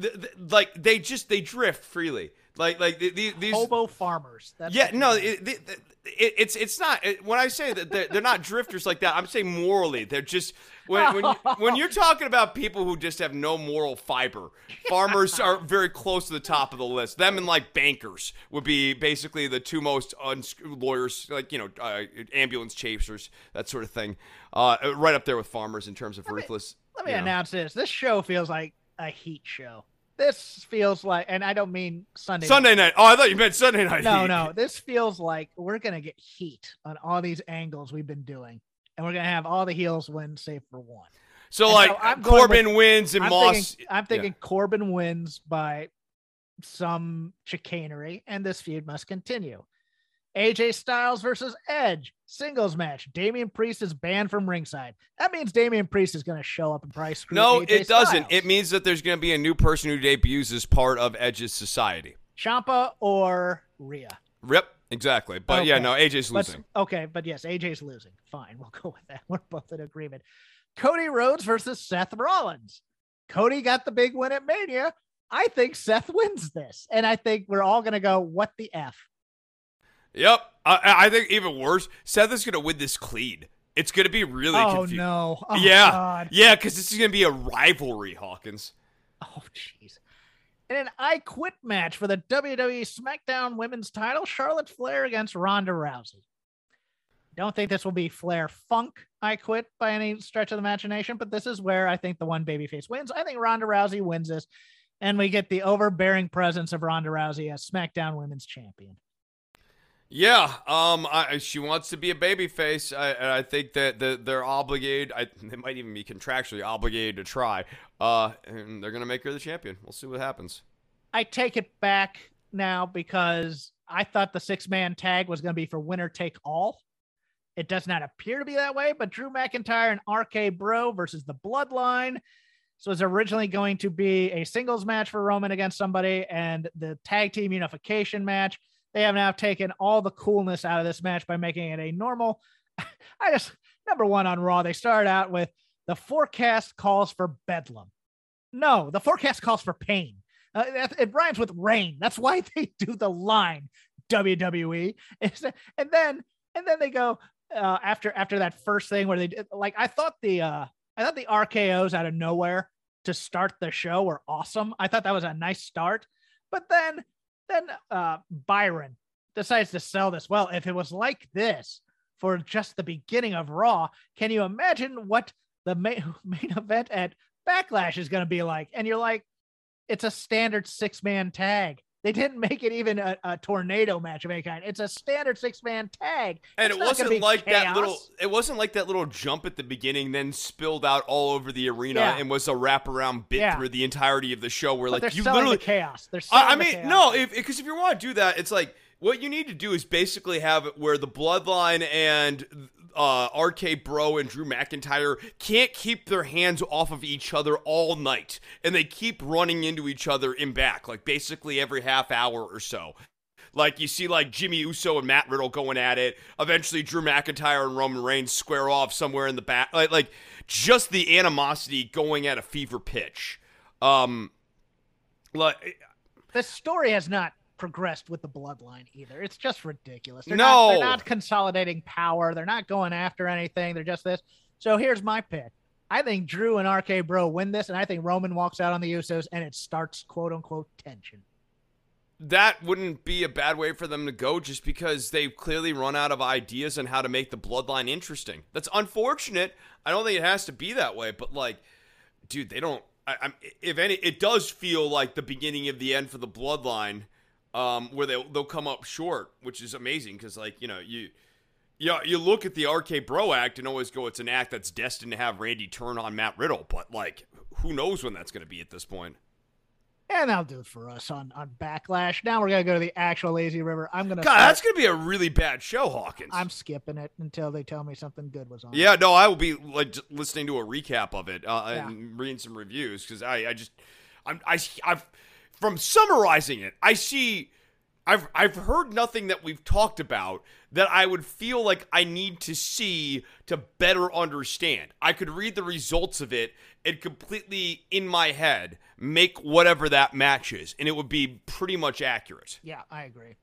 Speaker 4: Th- th- like they just they drift freely. Like like the, the, these
Speaker 3: Hobo farmers. That's
Speaker 4: yeah,
Speaker 3: what
Speaker 4: no, it, it, it, it's it's not. It, when I say that they're, they're not drifters like that, I'm saying morally. They're just when when, you, when you're talking about people who just have no moral fiber. Farmers are very close to the top of the list. Them and like bankers would be basically the two most uns- lawyers, like you know, uh, ambulance chasers, that sort of thing. Uh, right up there with farmers in terms of ruthless.
Speaker 3: Let me
Speaker 4: you know.
Speaker 3: announce this. This show feels like a heat show. This feels like, and I don't mean Sunday.
Speaker 4: Sunday night. Oh, I thought you meant Sunday night.
Speaker 3: No,
Speaker 4: Heat.
Speaker 3: no. This feels like we're gonna get heat on all these angles we've been doing, and we're gonna have all the heels win, save for one.
Speaker 4: So
Speaker 3: And
Speaker 4: like
Speaker 3: so I'm
Speaker 4: Corbin
Speaker 3: with-
Speaker 4: wins and
Speaker 3: I'm
Speaker 4: Moss.
Speaker 3: thinking, I'm thinking Corbin wins by some chicanery, and this feud must continue. AJ Styles versus Edge singles match. Damian Priest is banned from ringside. That means Damian Priest is going to show up and probably screw
Speaker 4: no,
Speaker 3: AJ
Speaker 4: it doesn't. It means that there's going to be a new person who debuts as part of Edge's society.
Speaker 3: Champa or Rhea.
Speaker 4: Rip, exactly. But yeah, no, AJ's
Speaker 3: But-
Speaker 4: losing.
Speaker 3: okay, but yes, AJ's losing. Fine, we'll go with that. We're both in agreement. Cody Rhodes versus Seth Rollins. Cody got the big win at Mania. I think Seth wins this, and I think we're all gonna go, "What the f?"
Speaker 4: Yep. I, I think even worse, Seth is going to win this clean. It's going to be really
Speaker 3: oh
Speaker 4: confusing.
Speaker 3: no! Oh,
Speaker 4: yeah.
Speaker 3: God.
Speaker 4: Yeah, because this is going to be a rivalry, Hawkins.
Speaker 3: Oh jeez. In an I Quit match for the WWE SmackDown Women's Title, Charlotte Flair against Ronda Rousey. Don't think this will be Flair Funk I Quit by any stretch of the imagination, but this is where I think the one babyface wins. I think Ronda Rousey wins this, and we get the overbearing presence of Ronda Rousey as SmackDown Women's Champion.
Speaker 4: Yeah, um, I, she wants to be a babyface, I, and I think that the, they're obligated. I, they might even be contractually obligated to try. Uh, and they're gonna make her the champion. We'll see what happens.
Speaker 3: I take it back now because I thought the six man tag was to be for winner take all. It does not appear to be that way, but Drew McIntyre and RK Bro versus the Bloodline. So it's originally going to be a singles match for Roman against somebody and the tag team unification match. They have now taken all the coolness out of this match by making it a normal. I just, number one on Raw, they start out with the forecast calls for bedlam. No, the forecast calls for pain. Uh, it rhymes with rain. That's why they do the line WWE. And then and then they go uh, after after that first thing where they did like I thought the uh I thought the RKO's out of nowhere to start the show were awesome. I thought that was a nice start. But then then uh Byron decides to sell this. Well, if it was like this for just the beginning of Raw, can you imagine what the main, main event at Backlash is going to be like? And you're like, it's a standard six man tag. They didn't make it even a, a tornado match of any kind. It's a standard six man tag.
Speaker 4: And
Speaker 3: It's
Speaker 4: it wasn't like that little. It wasn't like that little jump at the beginning, then spilled out all over the arena
Speaker 3: Yeah.
Speaker 4: and was a wraparound bit
Speaker 3: Yeah.
Speaker 4: through the entirety of the show. Where
Speaker 3: But
Speaker 4: like you literally,
Speaker 3: the chaos. They're
Speaker 4: I, I
Speaker 3: the
Speaker 4: mean,
Speaker 3: chaos.
Speaker 4: no, if because if you want to do that, it's like what you need to do is basically have it where the Bloodline and uh, RK Bro and Drew McIntyre can't keep their hands off of each other all night, and they keep running into each other in back, like basically every half hour or so. Like you see, like Jimmy Uso and Matt Riddle going at it. Eventually, Drew McIntyre and Roman Reigns square off somewhere in the back. Like, like just the animosity going at a fever pitch. Um, like
Speaker 3: the story has not progressed with the bloodline either. It's just ridiculous. They're
Speaker 4: No.
Speaker 3: not, they're not consolidating power. They're not going after anything. They're just this. So here's my pick. I think Drew and RK Bro win this, and I think Roman walks out on the Usos, and it starts quote unquote tension.
Speaker 4: that wouldn't be a bad way for them to go just because they've clearly run out of ideas on how to make the bloodline interesting. That's unfortunate. I don't think it has to be that way, but like, dude, they don't. I, I'm, if any, it does feel like the beginning of the end for the bloodline, um, where they they'll come up short, which is amazing because like you know you. Yeah, you look at the RK Bro act and always go, it's an act that's destined to have Randy turn on Matt Riddle, but like, who knows when that's going to be at this point?
Speaker 3: And that'll do it for us on, on Backlash. Now we're gonna go to the actual Lazy River. I'm gonna
Speaker 4: God,
Speaker 3: start-
Speaker 4: that's going to be a really bad show, Hawkins.
Speaker 3: I'm skipping it until they tell me something good was on.
Speaker 4: Yeah, no, I will be like listening to a recap of it uh,
Speaker 3: Yeah.
Speaker 4: and reading some reviews because I, I just, I'm, I, I've, from summarizing it, I see, I've, I've heard nothing that we've talked about that I would feel like I need to see to better understand. I could read the results of it and completely in my head make whatever that match is, and it would be pretty much accurate.
Speaker 3: Yeah, I agree.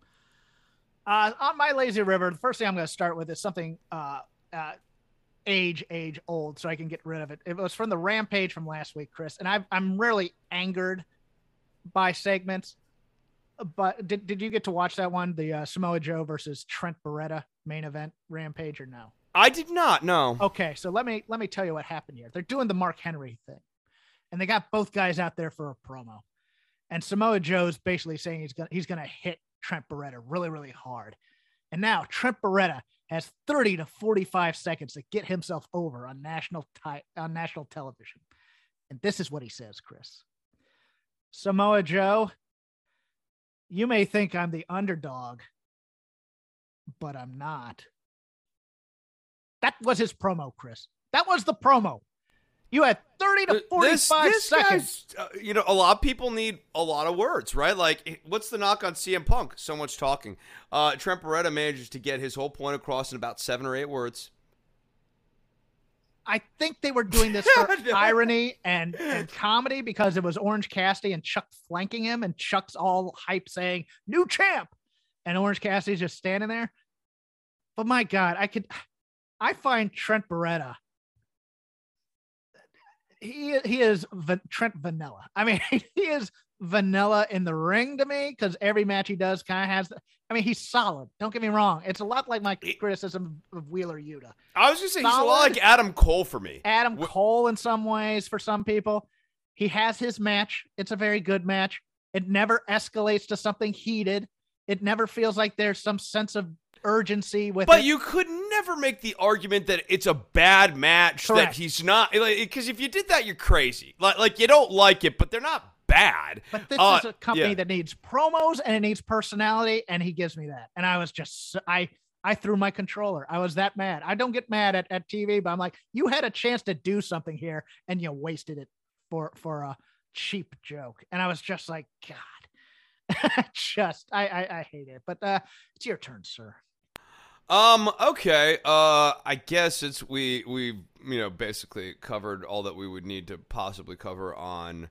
Speaker 3: Uh, on my lazy river, the first thing I'm going to start with is something uh, uh, age, age old, so I can get rid of it. It was from the rampage from last week, Chris, and I've, I'm really angered by segments. But did, did you get to watch that one, the uh, Samoa Joe versus Trent Beretta main event rampage, or no?
Speaker 4: I did not No.
Speaker 3: Okay, so let me let me tell you what happened here. They're doing the Mark Henry thing, and they got both guys out there for a promo. And Samoa Joe's basically saying he's gonna he's gonna hit Trent Beretta really really hard, And now Trent Beretta has 30 to 45 seconds to get himself over on national ti- on national television. And this is what he says, Chris. Samoa Joe, you may think I'm the underdog, but I'm not. That was his promo, Chris. That was the promo. You had 30 to 45
Speaker 4: this, this
Speaker 3: seconds.
Speaker 4: Uh, you know, a lot of people need a lot of words, right? Like, what's the knock on CM Punk? So much talking. Uh, Trent Beretta manages to get his whole point across in about seven or eight words.
Speaker 3: I think they were doing this for irony and, and comedy because it was Orange Cassidy and Chuck flanking him, and Chuck's all hype saying, New champ. And Orange Cassidy's just standing there. But my God, I could, I find Trent Beretta. He, he is Trent Vanilla. I mean, he is vanilla in the ring to me because every match he does kind of has. The, I mean, he's solid. Don't get me wrong. It's a lot like my criticism of Wheeler Yuta.
Speaker 4: I was just saying he's a lot like Adam Cole for me.
Speaker 3: Adam
Speaker 4: Wh-
Speaker 3: Cole in some ways for some people. He has his match. It's a very good match. It never escalates to something heated. It never feels like there's some sense of urgency with
Speaker 4: But
Speaker 3: it.
Speaker 4: you could never make the argument that it's a bad match that he's not because if you did that, you're crazy. Like, like you don't like it, but they're not bad.
Speaker 3: But this
Speaker 4: Uh,
Speaker 3: is a company
Speaker 4: yeah.
Speaker 3: that needs promos and it needs personality, and he gives me that. And I was just I I threw my controller. I was that mad. I don't get mad at, at TV, but I'm like, you had a chance to do something here and you wasted it for for a cheap joke. And I was just like, God. just I, I I hate it. But uh it's your turn, sir.
Speaker 4: Um. Okay. Uh. I guess it's we we you know basically covered all that we would need to possibly cover on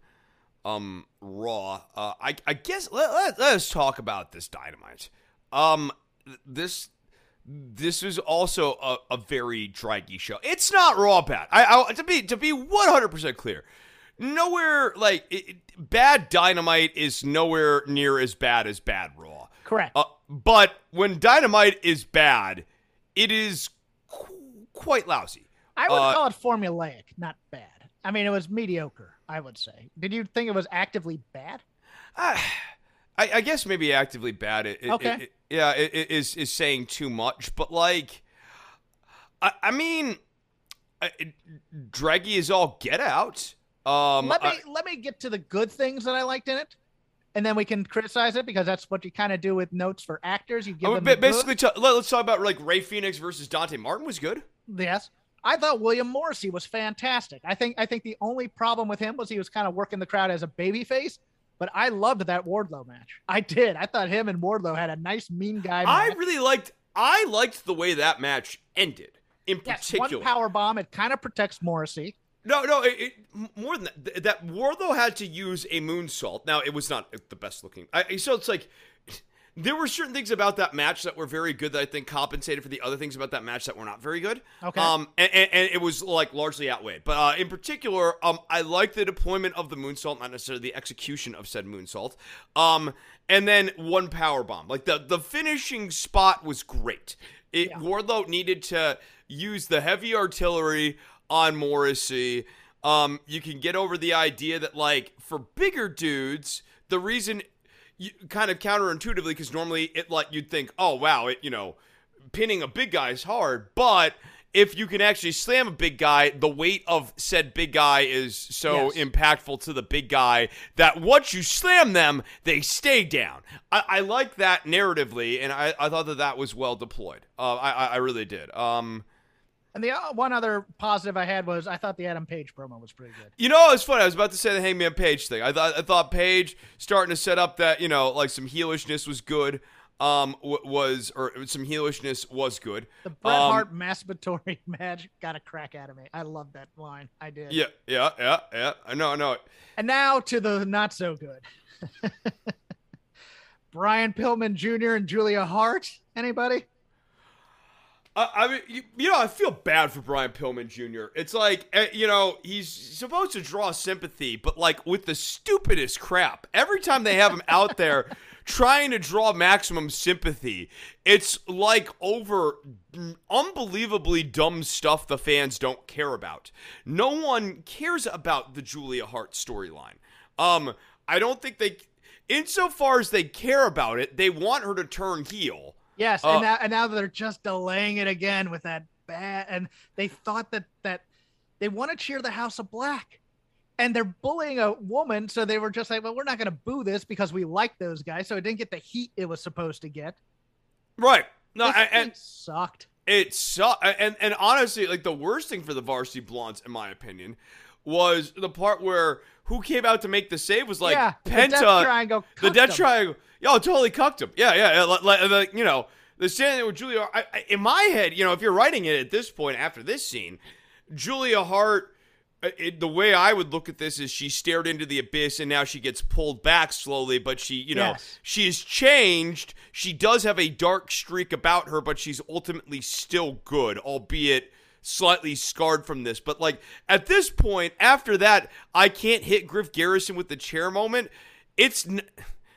Speaker 4: um Raw. Uh. I I guess let let, let us talk about this Dynamite. Um. This. This is also a, a very draggy show. It's not Raw bad. I, I to be to be one hundred percent clear. Nowhere like it, bad Dynamite is nowhere near as bad as bad Raw.
Speaker 3: Correct.
Speaker 4: Uh, but when Dynamite is bad, it is qu- quite lousy.
Speaker 3: I would
Speaker 4: uh,
Speaker 3: call it formulaic, not bad. I mean, it was mediocre, I would say. Did you think it was actively bad?
Speaker 4: I, I guess maybe actively bad. It, it-
Speaker 3: Okay.
Speaker 4: it- yeah, it, is is saying too much. But like, I, I mean, draggy is all get out. Um,
Speaker 3: let me
Speaker 4: I-
Speaker 3: let me get to the good things that I liked in it, and then we can criticize it because that's what you kind of do with notes for actors. You give
Speaker 4: I
Speaker 3: them
Speaker 4: mean,
Speaker 3: the
Speaker 4: basically, let, us talk about like Rey Fenix versus Dante Martin was good.
Speaker 3: Yes. I thought William Morrissey was fantastic. I think I think the only problem with him was he was kind of working the crowd as a babyface, but I loved that Wardlow match. I did. I thought him and Wardlow had a nice mean guy
Speaker 4: I really liked. I liked the way that match ended. In
Speaker 3: yes,
Speaker 4: particular,
Speaker 3: one power bomb. It kind of protects Morrissey.
Speaker 4: No, no, it, it, more than that. th- That Wardlow had to use a moonsault. Now, it was not the best looking. I, so it's like there were certain things about that match that were very good that I think compensated for the other things about that match that were not very good.
Speaker 3: Okay.
Speaker 4: Um, and, and, and it was like largely outweighed. But uh, in particular, um, I like the deployment of the moonsault, not necessarily the execution of said moonsault. Um, and then one power bomb. Like the the finishing spot was great. It Wardlow needed to use the heavy artillery on Morrissey. Um, you can get over the idea that like for bigger dudes, the reason you kind of counterintuitively because normally it like you'd think, oh wow, it you know, pinning a big guy is hard, but if you can actually slam a big guy, the weight of said big guy is so
Speaker 3: Yes.
Speaker 4: impactful to the big guy that once you slam them, they stay down. I, I like that narratively, and I, I thought that that was well deployed. Uh, I, I I really did. Um,
Speaker 3: And the uh, one other positive I had was I thought the Adam Page promo was pretty good.
Speaker 4: You know, it's funny. I was about to say the Hangman Page thing. I thought I thought Page starting to set up that you know like some heelishness was good. Um, w- was or some heelishness was good.
Speaker 3: The Bret
Speaker 4: Um,
Speaker 3: Hart masturbatory match got a crack out of me. I love that line. I did.
Speaker 4: Yeah, yeah, yeah, yeah. I know, I know.
Speaker 3: And now to the not so good. Brian Pillman Jr. and Julia Hart. Anybody?
Speaker 4: I, I mean, you, you know, I feel bad for Brian Pillman Jr. It's like, eh, you know, he's supposed to draw sympathy, but like with the stupidest crap. Every time they have him out there trying to draw maximum sympathy, it's like over unbelievably dumb stuff the fans don't care about. No one cares about the Julia Hart storyline. Um, I don't think they, insofar as they care about it, they want her to turn heel.
Speaker 3: Yes,
Speaker 4: Uh,
Speaker 3: and now and now they're just delaying it again with that bad. And they thought that that they want to cheer the House of Black, and they're bullying a woman, so they were just like, "Well, we're not going to boo this because we like those guys." So it didn't get the heat it was supposed to get.
Speaker 4: Right. No,
Speaker 3: This
Speaker 4: and, and
Speaker 3: sucked.
Speaker 4: it sucked. And and honestly, like the worst thing for the varsity blondes, in my opinion, was the part where who came out to make the save was like
Speaker 3: yeah, the
Speaker 4: Penta.
Speaker 3: Death Triangle.
Speaker 4: the death
Speaker 3: them.
Speaker 4: triangle. Yo, totally cucked him. Yeah, yeah, like, like, you know, the standing with Julia. I, I, in my head, you know, if you're writing it at this point after this scene, Julia Hart. uh, It, the way I would look at this is she stared into the abyss and now she gets pulled back slowly, but she, you know,
Speaker 3: Yes.
Speaker 4: she has changed. She does have a dark streak about her, but she's ultimately still good, albeit slightly scarred from this. But like at this point, after that, I can't hit Griff Garrison with the chair moment. It's n-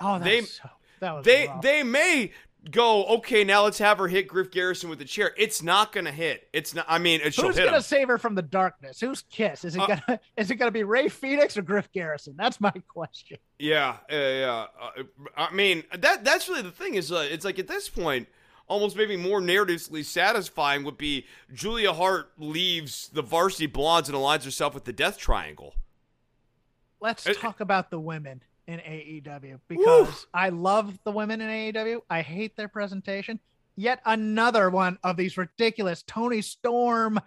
Speaker 3: Oh,
Speaker 4: they-
Speaker 3: so, that was
Speaker 4: they
Speaker 3: rough.
Speaker 4: they may go okay. Now let's have her hit Griff Garrison with the chair. It's not gonna hit. It's not. I mean, it,
Speaker 3: Who's gonna
Speaker 4: him.
Speaker 3: save her from the darkness? Who's kiss? Is it
Speaker 4: Uh,
Speaker 3: gonna is it gonna be Rey Fenix or Griff Garrison? That's my question.
Speaker 4: Yeah, yeah, yeah. Uh, I mean, that that's really the thing is, uh, it's like at this point, almost maybe more narratively satisfying would be Julia Hart leaves the Varsity Blondes and aligns herself with the Death Triangle.
Speaker 3: Let's
Speaker 4: Uh,
Speaker 3: talk about the women in AEW because I love the women in AEW. I hate their presentation. Yet another one of these ridiculous Toni Storm,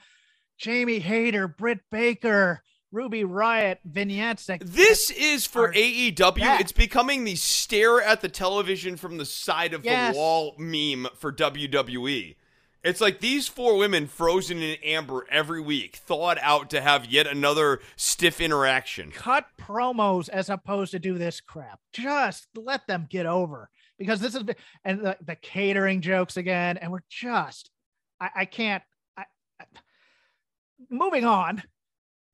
Speaker 3: Jamie Hayter, Britt Baker, Ruby Riott vignettes.
Speaker 4: This is for AEW.
Speaker 3: Yeah.
Speaker 4: It's becoming the stare at the television from the side of
Speaker 3: Yes.
Speaker 4: the wall meme for WWE. It's like these four women frozen in amber every week, thawed out to have yet another stiff interaction.
Speaker 3: cut promos as opposed to do this crap. Just let them get over because this is and the, the catering jokes again, and we're just I, I can't. I, I, moving on,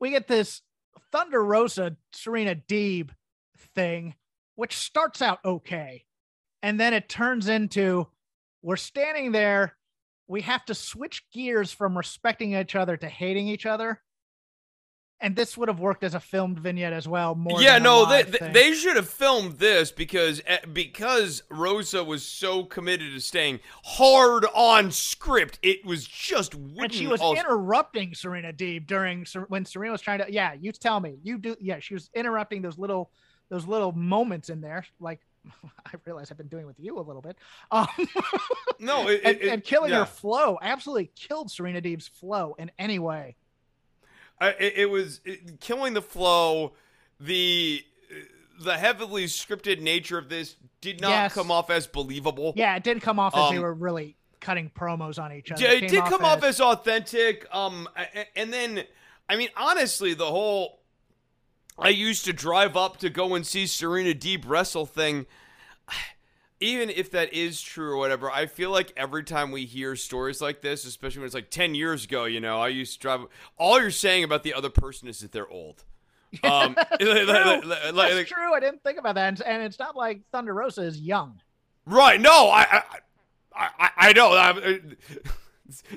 Speaker 3: we get this Thunder Rosa Serena Deeb thing, which starts out okay, and then it turns into we're standing there. We have to switch gears from respecting each other to hating each other and this would have worked as a filmed vignette as well. More,
Speaker 4: yeah, no, they, they
Speaker 3: thing.
Speaker 4: they should have filmed this because eh, because Rosa was so committed to staying hard on script. It was just
Speaker 3: and she was interrupting Serena Deeb during when Serena was trying to. Yeah, you tell me. You do. Yeah, she was interrupting those little those little moments in there. Like I realize I've been doing with you a little bit. Um,
Speaker 4: no, it,
Speaker 3: and,
Speaker 4: it-
Speaker 3: and killing
Speaker 4: yeah.
Speaker 3: her flow absolutely killed Serena Deeb's flow in any way.
Speaker 4: I, it, it was killing the flow. The the heavily scripted nature of this did not
Speaker 3: Yes.
Speaker 4: come off as believable.
Speaker 3: Yeah, it did come off as they
Speaker 4: Um,
Speaker 3: were really cutting promos on each other.
Speaker 4: Yeah, it did come off as authentic. Um, and then, I mean, honestly, the whole I used to drive up to go and see Serena Deeb wrestle thing. Even if that is true or whatever, I feel like every time we hear stories like this, especially when it's like ten years ago, you know, I used to drive. All you're saying about the other person is that they're old. Um, like-
Speaker 3: True.
Speaker 4: like- like-
Speaker 3: That's
Speaker 4: like-
Speaker 3: true. I didn't think about that, and, and it's not like Thunder Rosa is young.
Speaker 4: right? No, I, I, I, I- I know. I,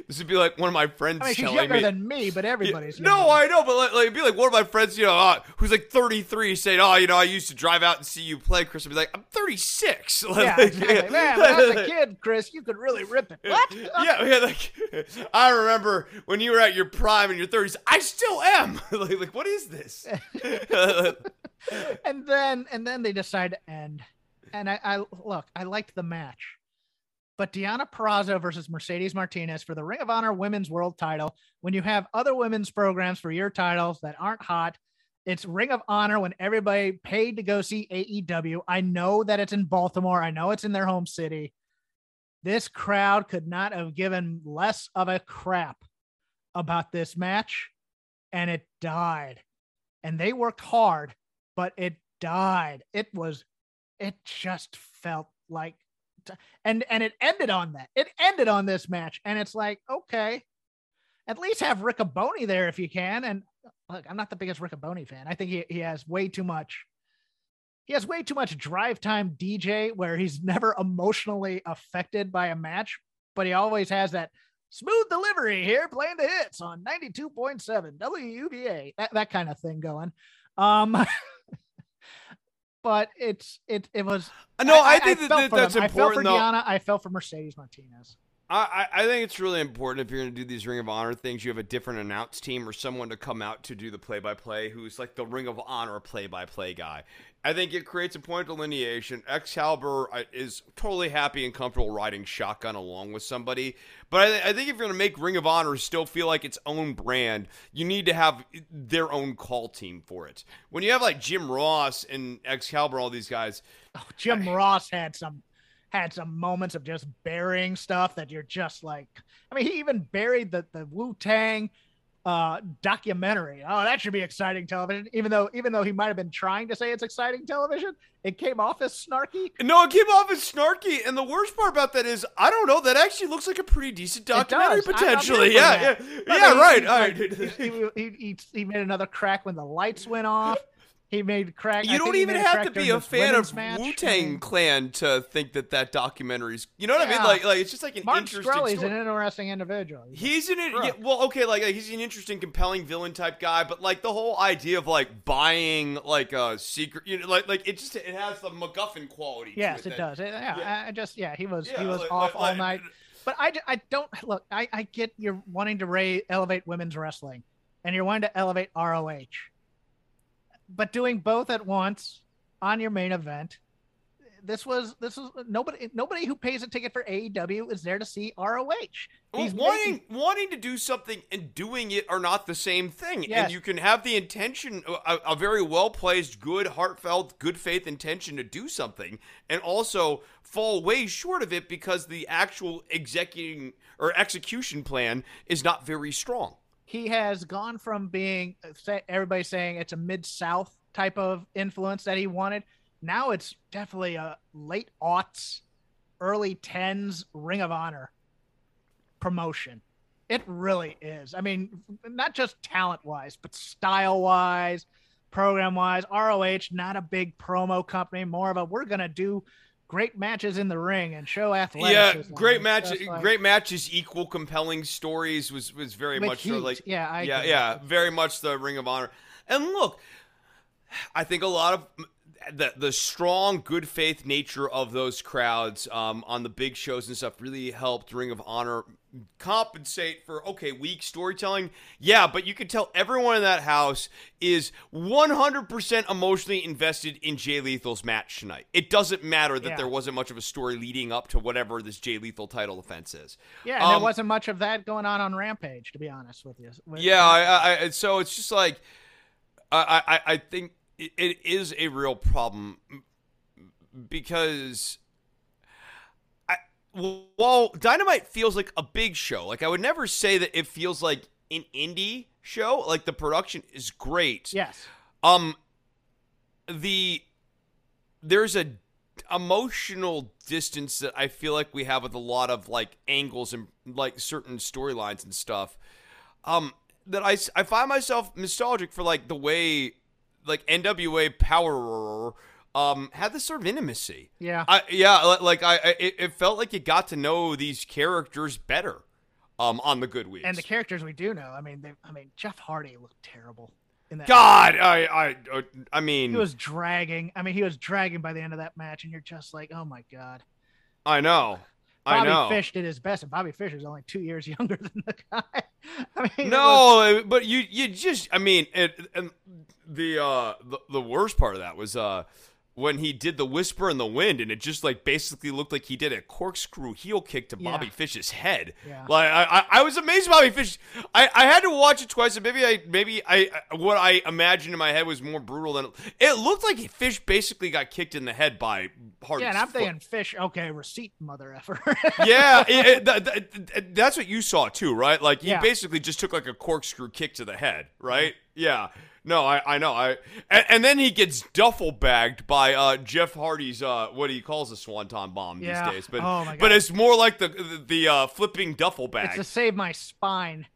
Speaker 4: this would be like one of my friends
Speaker 3: I mean, she's younger
Speaker 4: me.
Speaker 3: than me, but everybody's
Speaker 4: Yeah, no. I know, but like, like it'd be like one of my friends, you know, uh, who's like 33, saying, "Oh, you know, I used to drive out and see you play." Chris would be like, "I'm 36." Like,
Speaker 3: Yeah, exactly. Man, when I was a kid, Chris, you could really rip it. What?
Speaker 4: yeah, yeah, like I remember when you were at your prime in your 30s. I still am. like, like, what is this?
Speaker 3: and then and then they decide to end. And I, I look, I liked the match. But Deonna Purrazzo versus Mercedes Martinez for the Ring of Honor Women's World Title. When you have other women's programs for your titles that aren't hot, it's Ring of Honor when everybody paid to go see AEW. I know that it's in Baltimore. I know it's in their home city. This crowd could not have given less of a crap about this match, and it died. And they worked hard, but it died. It was, it just felt like, and and it ended on that. It ended on this match, and it's like, okay, at least have Riccaboni there if you can. And look, I'm not the biggest Riccaboni fan. I think he, he has way too much. He has way too much drive time DJ where he's never emotionally affected by a match, but he always has that smooth delivery here playing the hits on 92.7 WUVA, that, that kind of thing going. Um, but it's it it was.
Speaker 4: Uh, no, I, think
Speaker 3: felt
Speaker 4: that,
Speaker 3: for
Speaker 4: that's
Speaker 3: them.
Speaker 4: important.
Speaker 3: I felt for. Deonna. I felt for Mercedes Martinez.
Speaker 4: I, I think it's really important if you're going to do these Ring of Honor things, you have a different announce team or someone to come out to do the play by play who's like the Ring of Honor play by play guy. I think it creates a point of delineation. Excalibur uh, is totally happy and comfortable riding shotgun along with somebody. But I, th- I think if you're going to make Ring of Honor still feel like its own brand, you need to have their own call team for it. When you have like Jim Ross and Excalibur, all these guys.
Speaker 3: Oh, Jim Ross had some had some moments of just burying stuff that you're just like I mean he even buried the the Wu Tang uh documentary. Oh, that should be exciting television. Even though even though he might have been trying to say it's exciting television, it came off as snarky.
Speaker 4: No, it came off as snarky, and the worst part about that is I don't know. That actually looks like a pretty decent documentary
Speaker 3: does. I- I'm
Speaker 4: potentially.
Speaker 3: for
Speaker 4: Yeah, yeah, yeah. Right. All right.
Speaker 3: he, he, he, he made another crack when the lights went off. He made crack.
Speaker 4: You don't even have to be a fan of. Wu Tang Clan to think that that documentary's. You know what I mean? Like, like it's just like an
Speaker 3: Mark
Speaker 4: interesting story.
Speaker 3: an interesting individual.
Speaker 4: He's an yeah, well, okay, like, like, he's an interesting, compelling villain type guy, but like the whole idea of like buying like a secret, you know, like like it just it has the MacGuffin quality. to
Speaker 3: Yes,
Speaker 4: it
Speaker 3: it does. It- yeah,
Speaker 4: yeah.
Speaker 3: I just yeah, he was he was
Speaker 4: like-
Speaker 3: off
Speaker 4: like-
Speaker 3: all night. But I, I don't look. I, I get you're wanting to raise, elevate women's wrestling, and you're wanting to elevate ROH, but doing both at once on your main event. This was this was nobody nobody who pays a ticket for AEW is there to see ROH.
Speaker 4: Well, wanting
Speaker 3: making-
Speaker 4: wanting to do something and doing it are not the same thing.
Speaker 3: Yes.
Speaker 4: And you can have the intention, a, a very well placed, good, heartfelt, good faith intention to do something, and also fall way short of it because the actual executing or execution plan is not very strong.
Speaker 3: He has gone from being everybody saying it's a mid south type of influence that he wanted. Now it's definitely a late aughts, early tens Ring of Honor promotion. It really is. I mean, not just talent wise, but style wise, program wise. ROH, not a big promo company, more of a we're gonna do great matches in the ring and show
Speaker 4: athletics.
Speaker 3: Yeah,
Speaker 4: great
Speaker 3: It's
Speaker 4: match,
Speaker 3: like-
Speaker 4: great matches equal compelling stories was was very much so
Speaker 3: heat.
Speaker 4: like
Speaker 3: yeah, I
Speaker 4: yeah, yeah, very much the Ring of Honor. And look, I think a lot of the the strong good faith nature of those crowds um, on the big shows and stuff really helped Ring of Honor compensate for okay weak storytelling yeah but you can tell everyone in that house is 100% emotionally invested in jay lethal's match tonight it doesn't matter that
Speaker 3: Yeah.
Speaker 4: there wasn't much of a story leading up to whatever this jay lethal title defense is
Speaker 3: Yeah, and there
Speaker 4: Um,
Speaker 3: wasn't much of that going on on Rampage, to be honest with you. With-
Speaker 4: Yeah, I, I, so it's just like I, I, I think it, it is a real problem because while Dynamite feels like a big show, like I would never say that it feels like an indie show. Like the production is great.
Speaker 3: yes,
Speaker 4: Um, the there's a emotional distance that I feel like we have with a lot of like angles and like certain storylines and stuff. Um, that I I find myself nostalgic for like the way like NWA Power um had this sort of intimacy.
Speaker 3: yeah,
Speaker 4: I yeah, like I, I it, felt like you got to know these characters better. Um, on the good weeks.
Speaker 3: and the characters we do know. I mean, they, I mean, Jeff Hardy looked terrible in that.
Speaker 4: God, I I uh, I mean,
Speaker 3: he was dragging. I mean, he was dragging by the end of that match, and you're just like, oh my god.
Speaker 4: I know. I
Speaker 3: Bobby
Speaker 4: know.
Speaker 3: Fish did his best, and Bobby Fish is only two years younger than the guy. I mean, it was-
Speaker 4: No, but you you just I mean it, and the uh the, the worst part of that was uh when he did the whisper in the wind and it just like basically looked like he did a corkscrew heel kick to Bobby Fish's head.
Speaker 3: Yeah.
Speaker 4: Like I, I I was amazed Bobby Fish. I, I had to watch it twice and maybe I maybe I what I imagined in my head was more brutal than it looked like Fish basically got kicked in the head by Hardy's
Speaker 3: yeah, and I'm
Speaker 4: foot.
Speaker 3: thinking Fish. Okay, receipt, mother effer.
Speaker 4: yeah, it, it- that- that- that's what you saw too, right? Like he
Speaker 3: Yeah.
Speaker 4: basically just took like a corkscrew kick to the head, right? Yeah. No, I, I know. I and, and then he gets duffel bagged by uh, Jeff Hardy's uh, what he calls a swanton bomb
Speaker 3: Yeah.
Speaker 4: these days, but
Speaker 3: Oh,
Speaker 4: but it's more like the the, the uh, flipping duffel bag.
Speaker 3: it's to save my spine.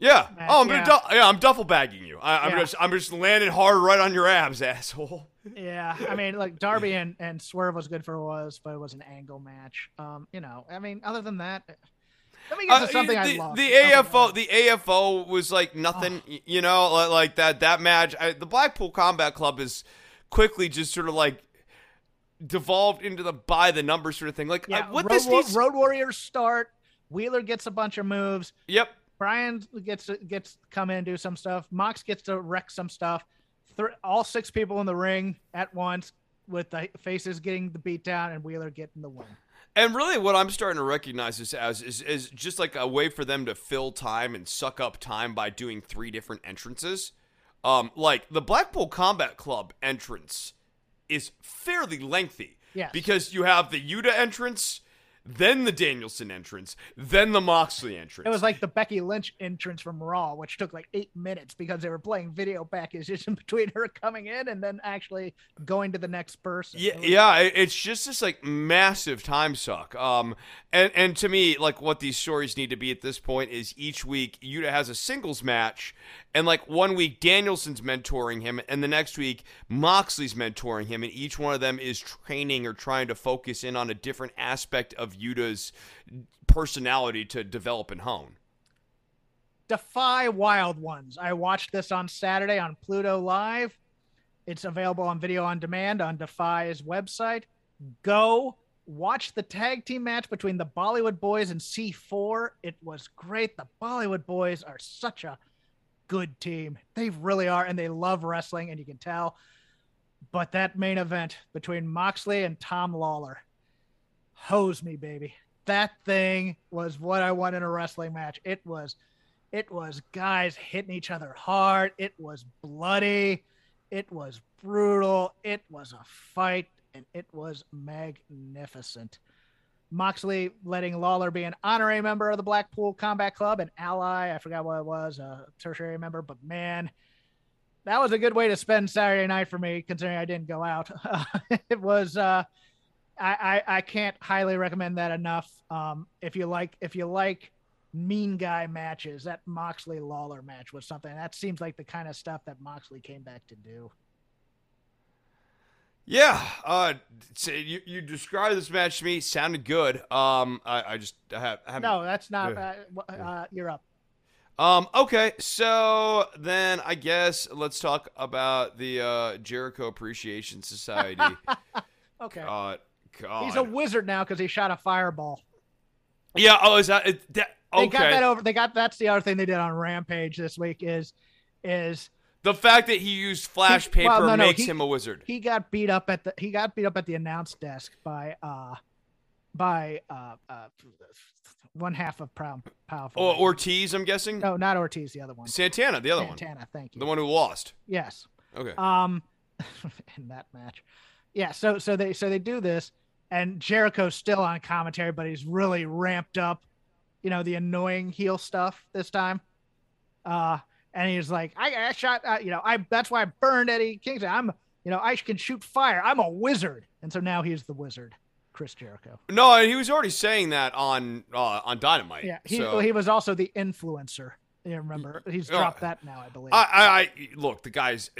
Speaker 4: yeah. Oh, I'm
Speaker 3: yeah.
Speaker 4: du- yeah, I'm duffel bagging you. I, I'm
Speaker 3: Yeah.
Speaker 4: just I'm just landing hard right on your abs, asshole.
Speaker 3: Yeah, I mean, like Darby and, and Swerve was good for what it was, but it was an angle match. Um, you know, I mean, other than that, let me get to
Speaker 4: Uh,
Speaker 3: something
Speaker 4: the,
Speaker 3: I love.
Speaker 4: The AFO, the AFO was like nothing, y- you know, like that that match. I, the Blackpool Combat Club is quickly just sort of like devolved into the by the numbers sort of thing. Like,
Speaker 3: Yeah,
Speaker 4: uh, what
Speaker 3: Road,
Speaker 4: this needs.
Speaker 3: Road Warriors start. Wheeler gets a bunch of moves.
Speaker 4: yep.
Speaker 3: Brian gets to, gets come in and do some stuff. Mox gets to wreck some stuff. Th- all six people in the ring at once with the faces getting the beat down and Wheeler getting the win.
Speaker 4: And really, what I'm starting to recognize this as is, is just like a way for them to fill time and suck up time by doing three different entrances. Um, like the Blackpool Combat Club entrance is fairly lengthy.
Speaker 3: Yes.
Speaker 4: Because you have the Yuta entrance, then the Danielson entrance, then the Moxley entrance.
Speaker 3: It was like the Becky Lynch entrance from Raw, which took like eight minutes because they were playing video packages in between her coming in and then actually going to the next person.
Speaker 4: Yeah,
Speaker 3: It
Speaker 4: yeah, it's just this like massive time suck. Um, and and to me, like what these stories need to be at this point is each week Yuta has a singles match, and like one week Danielson's mentoring him, and the next week Moxley's mentoring him, and each one of them is training or trying to focus in on a different aspect of Yuta's personality to develop and hone.
Speaker 3: Defy Wild Ones. I watched this on Saturday on Pluto Live. It's available on video on demand on Defy's website. Go watch the tag team match between the Bollywood Boys and C4. It was great. The Bollywood Boys are such a good team. They really are, and they love wrestling, and you can tell. But that main event between Moxley and Tom Lawlor, hose me, baby. That thing was what I want in a wrestling match. It was it was guys hitting each other hard. It was bloody. It was brutal. It was a fight, and it was magnificent. Moxley letting Lawlor be an honorary member of the Blackpool Combat Club, an ally. I forgot what it was, a tertiary member, but man, that was a good way to spend Saturday night for me, considering I didn't go out. it was. Uh, I, I I can't highly recommend that enough. Um, if you like if you like mean guy matches, that Moxley Lawlor match was something that seems like the kind of stuff that Moxley came back to do.
Speaker 4: Yeah, uh, you you described this match to me. Sounded good. Um, I, I just I have, I
Speaker 3: No, that's not. Uh, uh, you're up.
Speaker 4: Um, okay, so then I guess let's talk about the uh, Jericho Appreciation Society.
Speaker 3: Okay.
Speaker 4: God, God.
Speaker 3: He's a wizard now because he shot a fireball.
Speaker 4: yeah. Oh, is that that?
Speaker 3: They got that over. They got that's the other thing they did on Rampage this week is is
Speaker 4: the fact that he used flash paper
Speaker 3: well, no, no,
Speaker 4: makes
Speaker 3: he-
Speaker 4: him a wizard.
Speaker 3: he got beat up at the he got beat up at the announce desk by uh by uh, uh one half of Proud Powerful.
Speaker 4: Or Ortiz, I'm guessing.
Speaker 3: no, not Ortiz, the other one.
Speaker 4: Santana, the other one.
Speaker 3: Santana, thank you.
Speaker 4: the one who lost.
Speaker 3: Yes.
Speaker 4: Okay.
Speaker 3: Um, in that match, yeah. So so they so they do this, and Jericho's still on commentary, but he's really ramped up, you know, the annoying heel stuff this time. Uh, and he's like, I, I shot, uh, you know, I that's why I burned Eddie Kingston. I'm, you know, I can shoot fire. I'm a wizard, and so now he's the wizard, Chris Jericho.
Speaker 4: no, he was already saying that on uh, on Dynamite.
Speaker 3: Yeah, he
Speaker 4: so.
Speaker 3: he was also the influencer. You remember? He's dropped that now, I believe.
Speaker 4: I, I, I look. The guy's.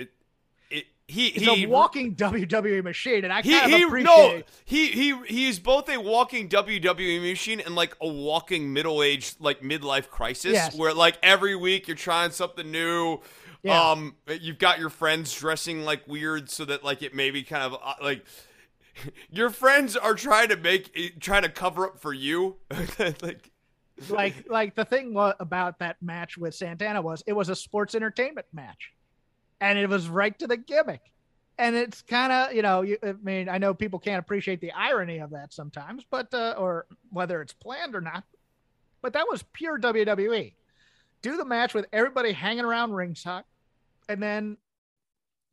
Speaker 4: He
Speaker 3: He's
Speaker 4: he
Speaker 3: a walking WWE machine, and I
Speaker 4: He,
Speaker 3: kind of
Speaker 4: he
Speaker 3: appreciate.
Speaker 4: no he he he is both a walking WWE machine and like a walking middle aged like midlife crisis
Speaker 3: Yes.
Speaker 4: where like every week you're trying something new.
Speaker 3: Yeah.
Speaker 4: Um, you've got your friends dressing like weird so that like it maybe kind of uh, like your friends are trying to make trying to cover up for you. like
Speaker 3: like like the thing about that match with Santana was it was a sports entertainment match, and it was right to the gimmick, and it's kind of you know you, I mean I know people can't appreciate the irony of that sometimes, but uh, or whether it's planned or not, but that was pure WWE. Do the match with everybody hanging around ringside, and then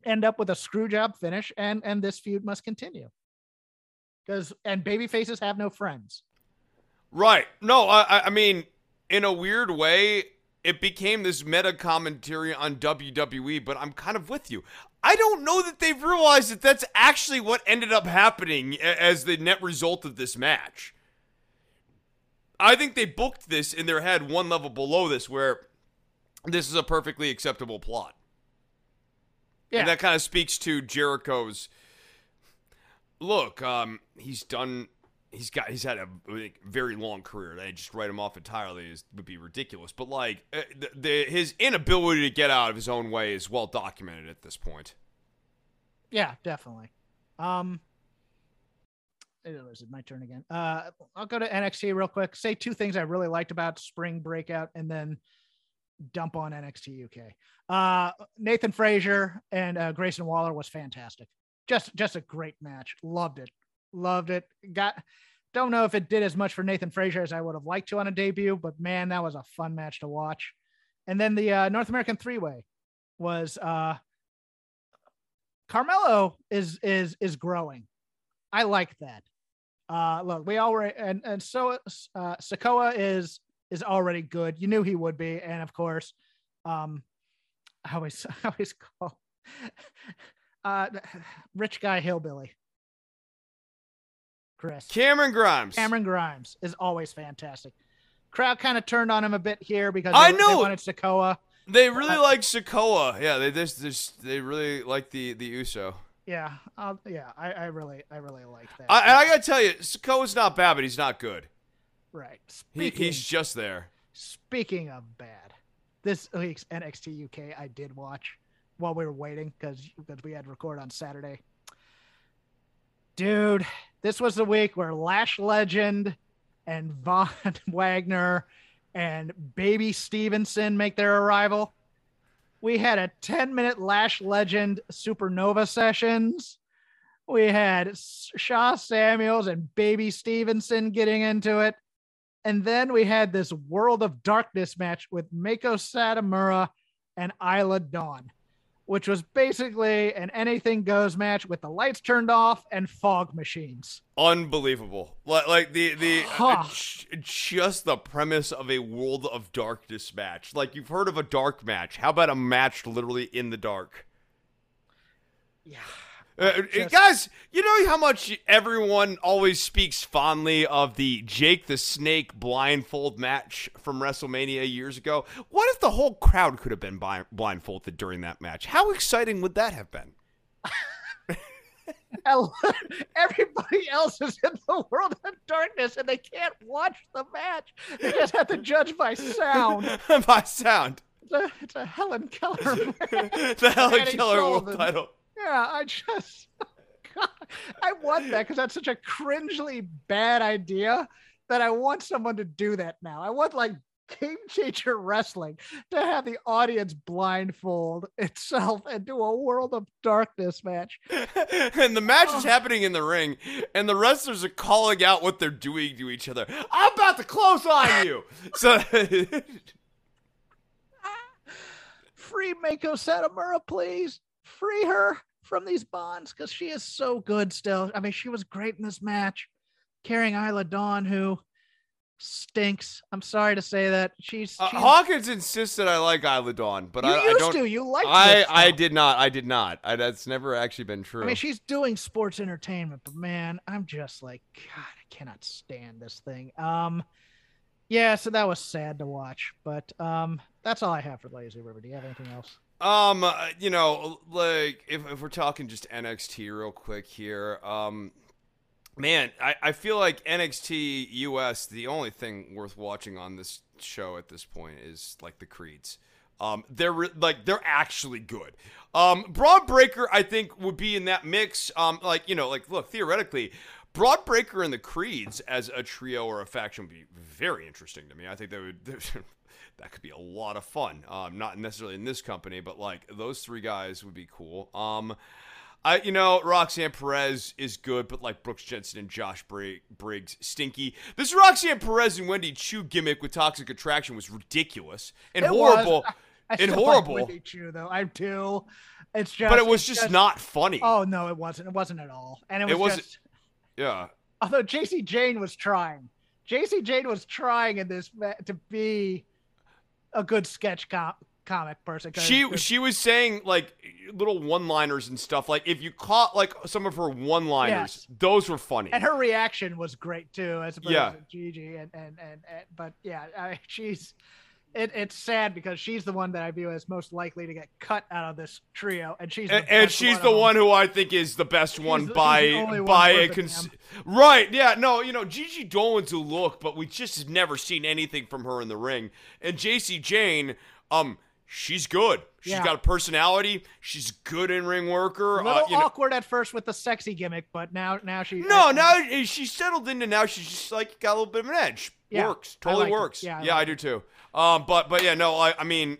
Speaker 3: end up with a screw job finish, and and this feud must continue. Because and baby faces have no friends.
Speaker 4: Right. No, I, I- I mean, in a weird way, it became this meta commentary on WWE, but I'm kind of with you. I don't know that they've realized that that's actually what ended up happening as the net result of this match. I think they booked this in their head one level below this, where this is a perfectly acceptable plot.
Speaker 3: Yeah.
Speaker 4: And that kind of speaks to Jericho's look. Um, he's done. He's got. He's had a like, very long career. They just write him off entirely is would be ridiculous. But like uh, the, the his inability to get out of his own way is well documented at this point.
Speaker 3: Yeah, definitely. Um, is it my turn again? Uh, I'll go to NXT real quick. Say two things I really liked about Spring Breakout, and then dump on NXT UK. Uh, Nathan Frazer and uh, Grayson Waller was fantastic. Just just a great match. Loved it. Loved it. Got don't know if it did as much for Nathan Frazer as I would have liked to on a debut, but man, that was a fun match to watch. And then the uh, North American three way was uh, Carmelo is is is growing. I like that. Uh, look, we all were, and and so uh, Sikoa is is already good. You knew he would be, and of course, um, I always I always call uh, rich guy hillbilly. Chris
Speaker 4: Cameron Grimes.
Speaker 3: Cameron Grimes is always fantastic. Crowd kind of turned on him a bit here because
Speaker 4: I know.
Speaker 3: they wanted Sikoa.
Speaker 4: They really
Speaker 3: Uh,
Speaker 4: like Sikoa. Yeah, they just, just they really like the the Uso.
Speaker 3: Yeah, uh, yeah, I, I really I really like that.
Speaker 4: I, and I gotta tell you, Sikoa's not bad, but he's not good.
Speaker 3: right.
Speaker 4: He,
Speaker 3: Speaking,
Speaker 4: he's just there.
Speaker 3: Speaking of bad, this week's NXT UK I did watch while we were waiting because because we had to record on Saturday. Dude, this was the week where Lash Legend and Von Wagner and Baby Stevenson make their arrival. We had a 10 minute Lash Legend Supernova sessions. We had Sha Samuels and Baby Stevenson getting into it. And then we had this World of Darkness match with Meiko Satomura and Isla Dawn, which was basically an anything goes match with the lights turned off and fog machines.
Speaker 4: Unbelievable. Like, like the the
Speaker 3: Huh.
Speaker 4: uh, just the premise of a World of Darkness match. Like you've heard of a dark match. How about a match literally in the dark?
Speaker 3: Yeah.
Speaker 4: Uh,
Speaker 3: Just-
Speaker 4: guys, you know how much everyone always speaks fondly of the Jake the Snake blindfold match from WrestleMania years ago? What if the whole crowd could have been bi- blindfolded during that match? How exciting would that have been?
Speaker 3: Everybody else is in the World of Darkness and they can't watch the match. They just have to judge by sound.
Speaker 4: By sound.
Speaker 3: It's a, it's a Helen Keller.
Speaker 4: the Helen Keller world title.
Speaker 3: Yeah, I just God, I want that because that's such a cringely bad idea that I want someone to do that now. I want like Game Changer Wrestling to have the audience blindfold itself and do a World of Darkness match.
Speaker 4: and the match is happening in the ring, and the wrestlers are calling out what they're doing to each other. I'm about to close on you. So ah.
Speaker 3: Free Meiko Satomura, please. Free her from these bonds because she is so good still. I mean, she was great in this match, carrying Isla Dawn, who stinks. I'm sorry to say that. She's,
Speaker 4: uh, Hawkins insists that I like Isla Dawn, but
Speaker 3: you
Speaker 4: I, I
Speaker 3: used
Speaker 4: don't.
Speaker 3: to. You liked
Speaker 4: I I did not. I did not. I, that's never actually been true.
Speaker 3: I mean, she's doing sports entertainment, but man, I'm just like, God, I cannot stand this thing. Um, yeah, so that was sad to watch, but um, that's all I have for Lazy River. Do you have anything else?
Speaker 4: Um, uh, you know, like if, if we're talking just NXT real quick here, um, man, I, I feel like NXT US, the only thing worth watching on this show at this point is like the Creeds. Um, they're re- like they're actually good. Um, Bron Breakker, I think, would be in that mix. Um, like you know, like look theoretically, Bron Breakker and the Creeds as a trio or a faction would be very interesting to me. I think that would that could be a lot of fun. Um, not necessarily in this company, but like those three guys would be cool. Um, I, you know, Roxanne Perez is good, but like Brooks Jensen and Josh Brig- Briggs, stinky. This Roxanne Perez and Wendy Choo gimmick with Toxic Attraction was ridiculous and
Speaker 3: It
Speaker 4: horrible,
Speaker 3: I
Speaker 4: and
Speaker 3: still
Speaker 4: horrible.
Speaker 3: Like Wendy Choo, though. I do. It's just,
Speaker 4: but it was
Speaker 3: it's
Speaker 4: just, not funny.
Speaker 3: Oh no, it wasn't. It wasn't at all. And it was
Speaker 4: It wasn't-
Speaker 3: just.
Speaker 4: Yeah,
Speaker 3: Although Jacy Jayne was trying. Jacy Jayne was trying in this to be a good sketch com- comic person.
Speaker 4: she
Speaker 3: there's-
Speaker 4: she was saying like little one-liners and stuff. Like if you caught like some of her one-liners,
Speaker 3: Yes.
Speaker 4: those were funny.
Speaker 3: and her reaction was great too, as opposed
Speaker 4: Yeah.
Speaker 3: to Gigi. And, and and and but yeah, I, she's it, it's sad because she's the one that I view as most likely to get cut out of this trio, and she's the
Speaker 4: and, and she's
Speaker 3: of
Speaker 4: the one who I think is the best one
Speaker 3: the-
Speaker 4: by by a cons- right. Yeah, no, you know Gigi Dolan's a look, but we just have never seen anything from her in the ring. And Jacy Jayne, um, she's good. She's
Speaker 3: Yeah.
Speaker 4: got a personality. She's good in ring worker.
Speaker 3: A
Speaker 4: Uh,
Speaker 3: little
Speaker 4: you know-
Speaker 3: awkward at first with the sexy gimmick, but now now she
Speaker 4: no, now she's settled into now. She's just like got a little bit of an edge.
Speaker 3: Yeah,
Speaker 4: works, totally
Speaker 3: like it.
Speaker 4: works.
Speaker 3: Yeah, I
Speaker 4: yeah, I do too. Um, but but yeah, no, I I mean,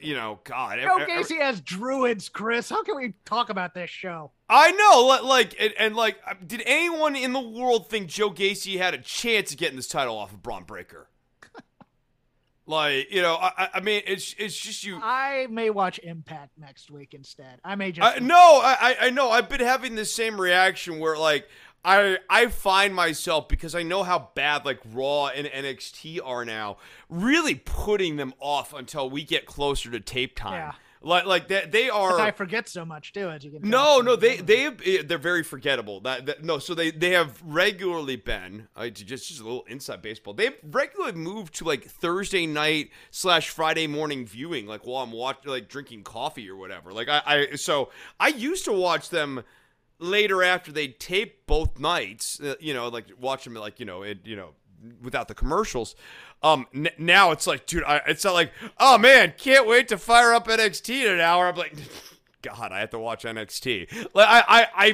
Speaker 4: you know, God,
Speaker 3: Joe Gacy has druids, Chris. How can we talk about this show?
Speaker 4: I know, like, and, and like, uh, did anyone in the world think Joe Gacy had a chance of getting this title off of Bron Breakker? like, you know, I, I- mean, it's it's just you.
Speaker 3: I may watch Impact next week instead. I may just
Speaker 4: I, no, I I- I know. I've been having the same reaction where like I I find myself because I know how bad like Raw and NXT are now, really putting them off until we get closer to tape time.
Speaker 3: Yeah.
Speaker 4: Like like they they are.
Speaker 3: I forget so much too, as you can.
Speaker 4: No, no, they they they're very forgettable. That, that no, so they they have regularly been uh, just just a little inside baseball. They've regularly moved to like Thursday night slash Friday morning viewing, like while I'm watching, like drinking coffee or whatever. Like I, I so I used to watch them later after they tape both nights. Uh, you know, like watch them like you know it you know without the commercials. Um, n- now it's like, dude, I, it's not like, oh man, can't wait to fire up NXT in an hour. I'm like, God, I have to watch NXT. Like, I, I, I,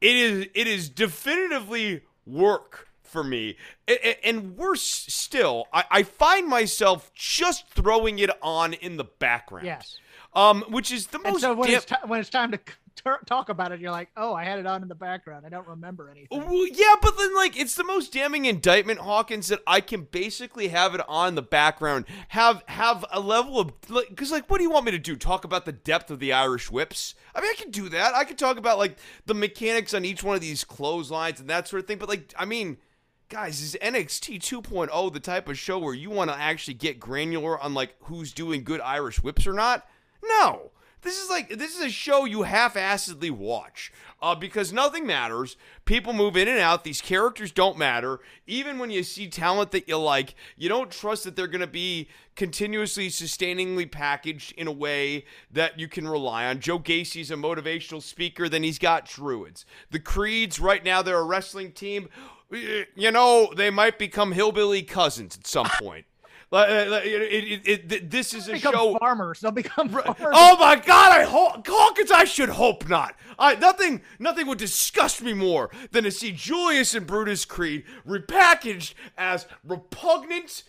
Speaker 4: it is, it is definitively work for me. A- a- And worse still, I, I find myself just throwing it on in the background.
Speaker 3: Yes.
Speaker 4: Um, which is the
Speaker 3: And
Speaker 4: most
Speaker 3: so when
Speaker 4: damn-
Speaker 3: it's ti- when it's time to tur- talk about it, you're like, oh, I had it on in the background. I don't remember anything.
Speaker 4: Well, yeah, but then like it's the most damning indictment, Hawkins, that I can basically have it on the background, have have a level of because like, what do you want me to do? Talk about the depth of the Irish whips? I mean, I can do that. I can talk about like the mechanics on each one of these clotheslines and that sort of thing. But like, I mean. Guys, is NXT 2.0 the type of show where you want to actually get granular on like who's doing good Irish whips or not? No. This is like this is a show you half-assedly watch uh, because nothing matters. People move in and out. These characters don't matter. Even when you see talent that you like, you don't trust that they're going to be continuously, sustainingly packaged in a way that you can rely on. Joe Gacy's a motivational speaker. Then he's got Druids. The Creeds right now they're a wrestling team. You know they might become hillbilly cousins at some point. Like, uh, it, it, it, this is a show.
Speaker 3: farmers. They'll become farmers.
Speaker 4: Oh my God! I hope Hawkins. I should hope not. I nothing. Nothing would disgust me more than to see Julius and Brutus Creed repackaged as repugnant,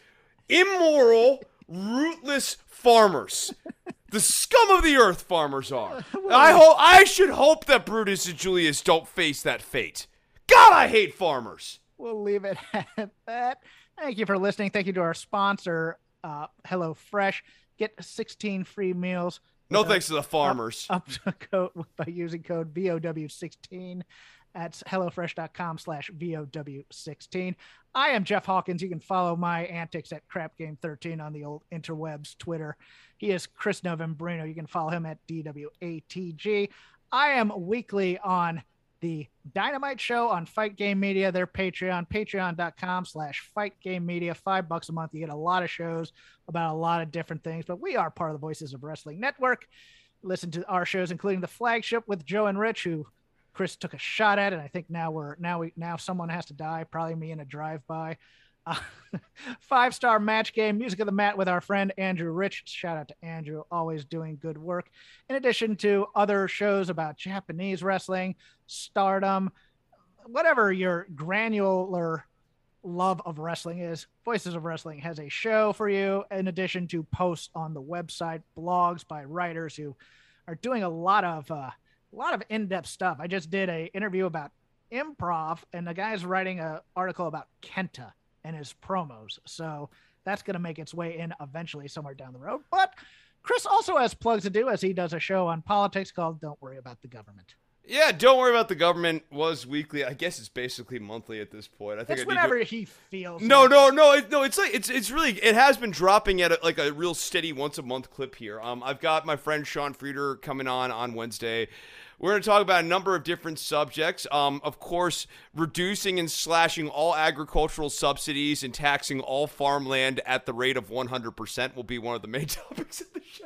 Speaker 4: immoral, rootless farmers. The scum of the earth farmers are. I hope. I should hope that Brutus and Julius don't face that fate. God, I hate farmers.
Speaker 3: we'll leave it at that. Thank you for listening. Thank you to our sponsor, uh, Hello Fresh. Get 16 free meals.
Speaker 4: No thanks to the farmers.
Speaker 3: Up to code by using code VOW16 at HelloFresh.com slash VOW16. I am Jeff Hawkins. You can follow my antics at Crap Game 13 on the old interwebs Twitter. He is Chris Novembrino. You can follow him at DWATG. I am weekly on the Dynamite Show on Fight Game Media, their Patreon, patreon.com slash Fight Game Media. Five bucks a month. You get a lot of shows about a lot of different things, but we are part of the Voices of Wrestling Network. Listen to our shows, including the flagship with Joe and Rich, who Chris took a shot at, and I think now we're now we now someone has to die, probably me in a drive-by. Five star match game, music of the mat with our friend Andrew Rich. Shout out to Andrew, always doing good work. In addition to other shows about Japanese wrestling, stardom, whatever your granular love of wrestling is, Voices of Wrestling has a show for you. In addition to posts on the website, blogs by writers who are doing a lot of uh, a lot of in-depth stuff. I just did a interview about improv, and the guy's writing an article about Kenta and his promos. So that's going to make its way in eventually somewhere down the road. But Chris also has plugs to do as he does a show on politics called "Don't Worry About the Government."
Speaker 4: Yeah, don't worry about the government. Was weekly. I guess it's basically monthly at this point. I think
Speaker 3: It's
Speaker 4: I
Speaker 3: whenever
Speaker 4: to-
Speaker 3: he feels.
Speaker 4: No,
Speaker 3: like
Speaker 4: no, no, it, no. It's like it's it's really it has been dropping at a, like a real steady once a month clip here. Um, I've got my friend Sean Frieder coming on on Wednesday. We're going to talk about a number of different subjects. Um, of course, reducing and slashing all agricultural subsidies and taxing all farmland at the rate of 100% will be one of the main topics of the show.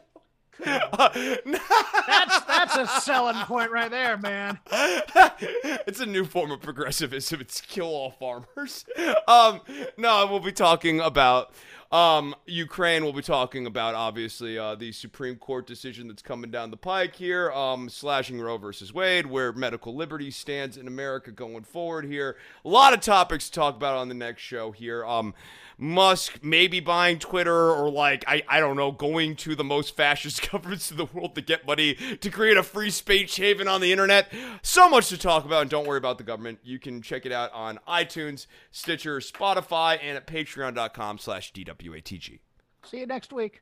Speaker 3: That's that's a selling point right there, man.
Speaker 4: it's a new form of progressivism. It's kill all farmers. Um, no, we'll be talking about Um, Ukraine, we'll be talking about obviously uh, the Supreme Court decision that's coming down the pike here, um, slashing Roe versus Wade, where medical liberty stands in America going forward here. A lot of topics to talk about on the next show here. Um, Musk maybe buying Twitter or like I, I don't know going to the most fascist governments in the world to get money to create a free speech haven on the internet. So much to talk about, and don't worry about the government. You can check it out on iTunes, Stitcher, Spotify, and at patreon.com slash DWATG.
Speaker 3: See you next week.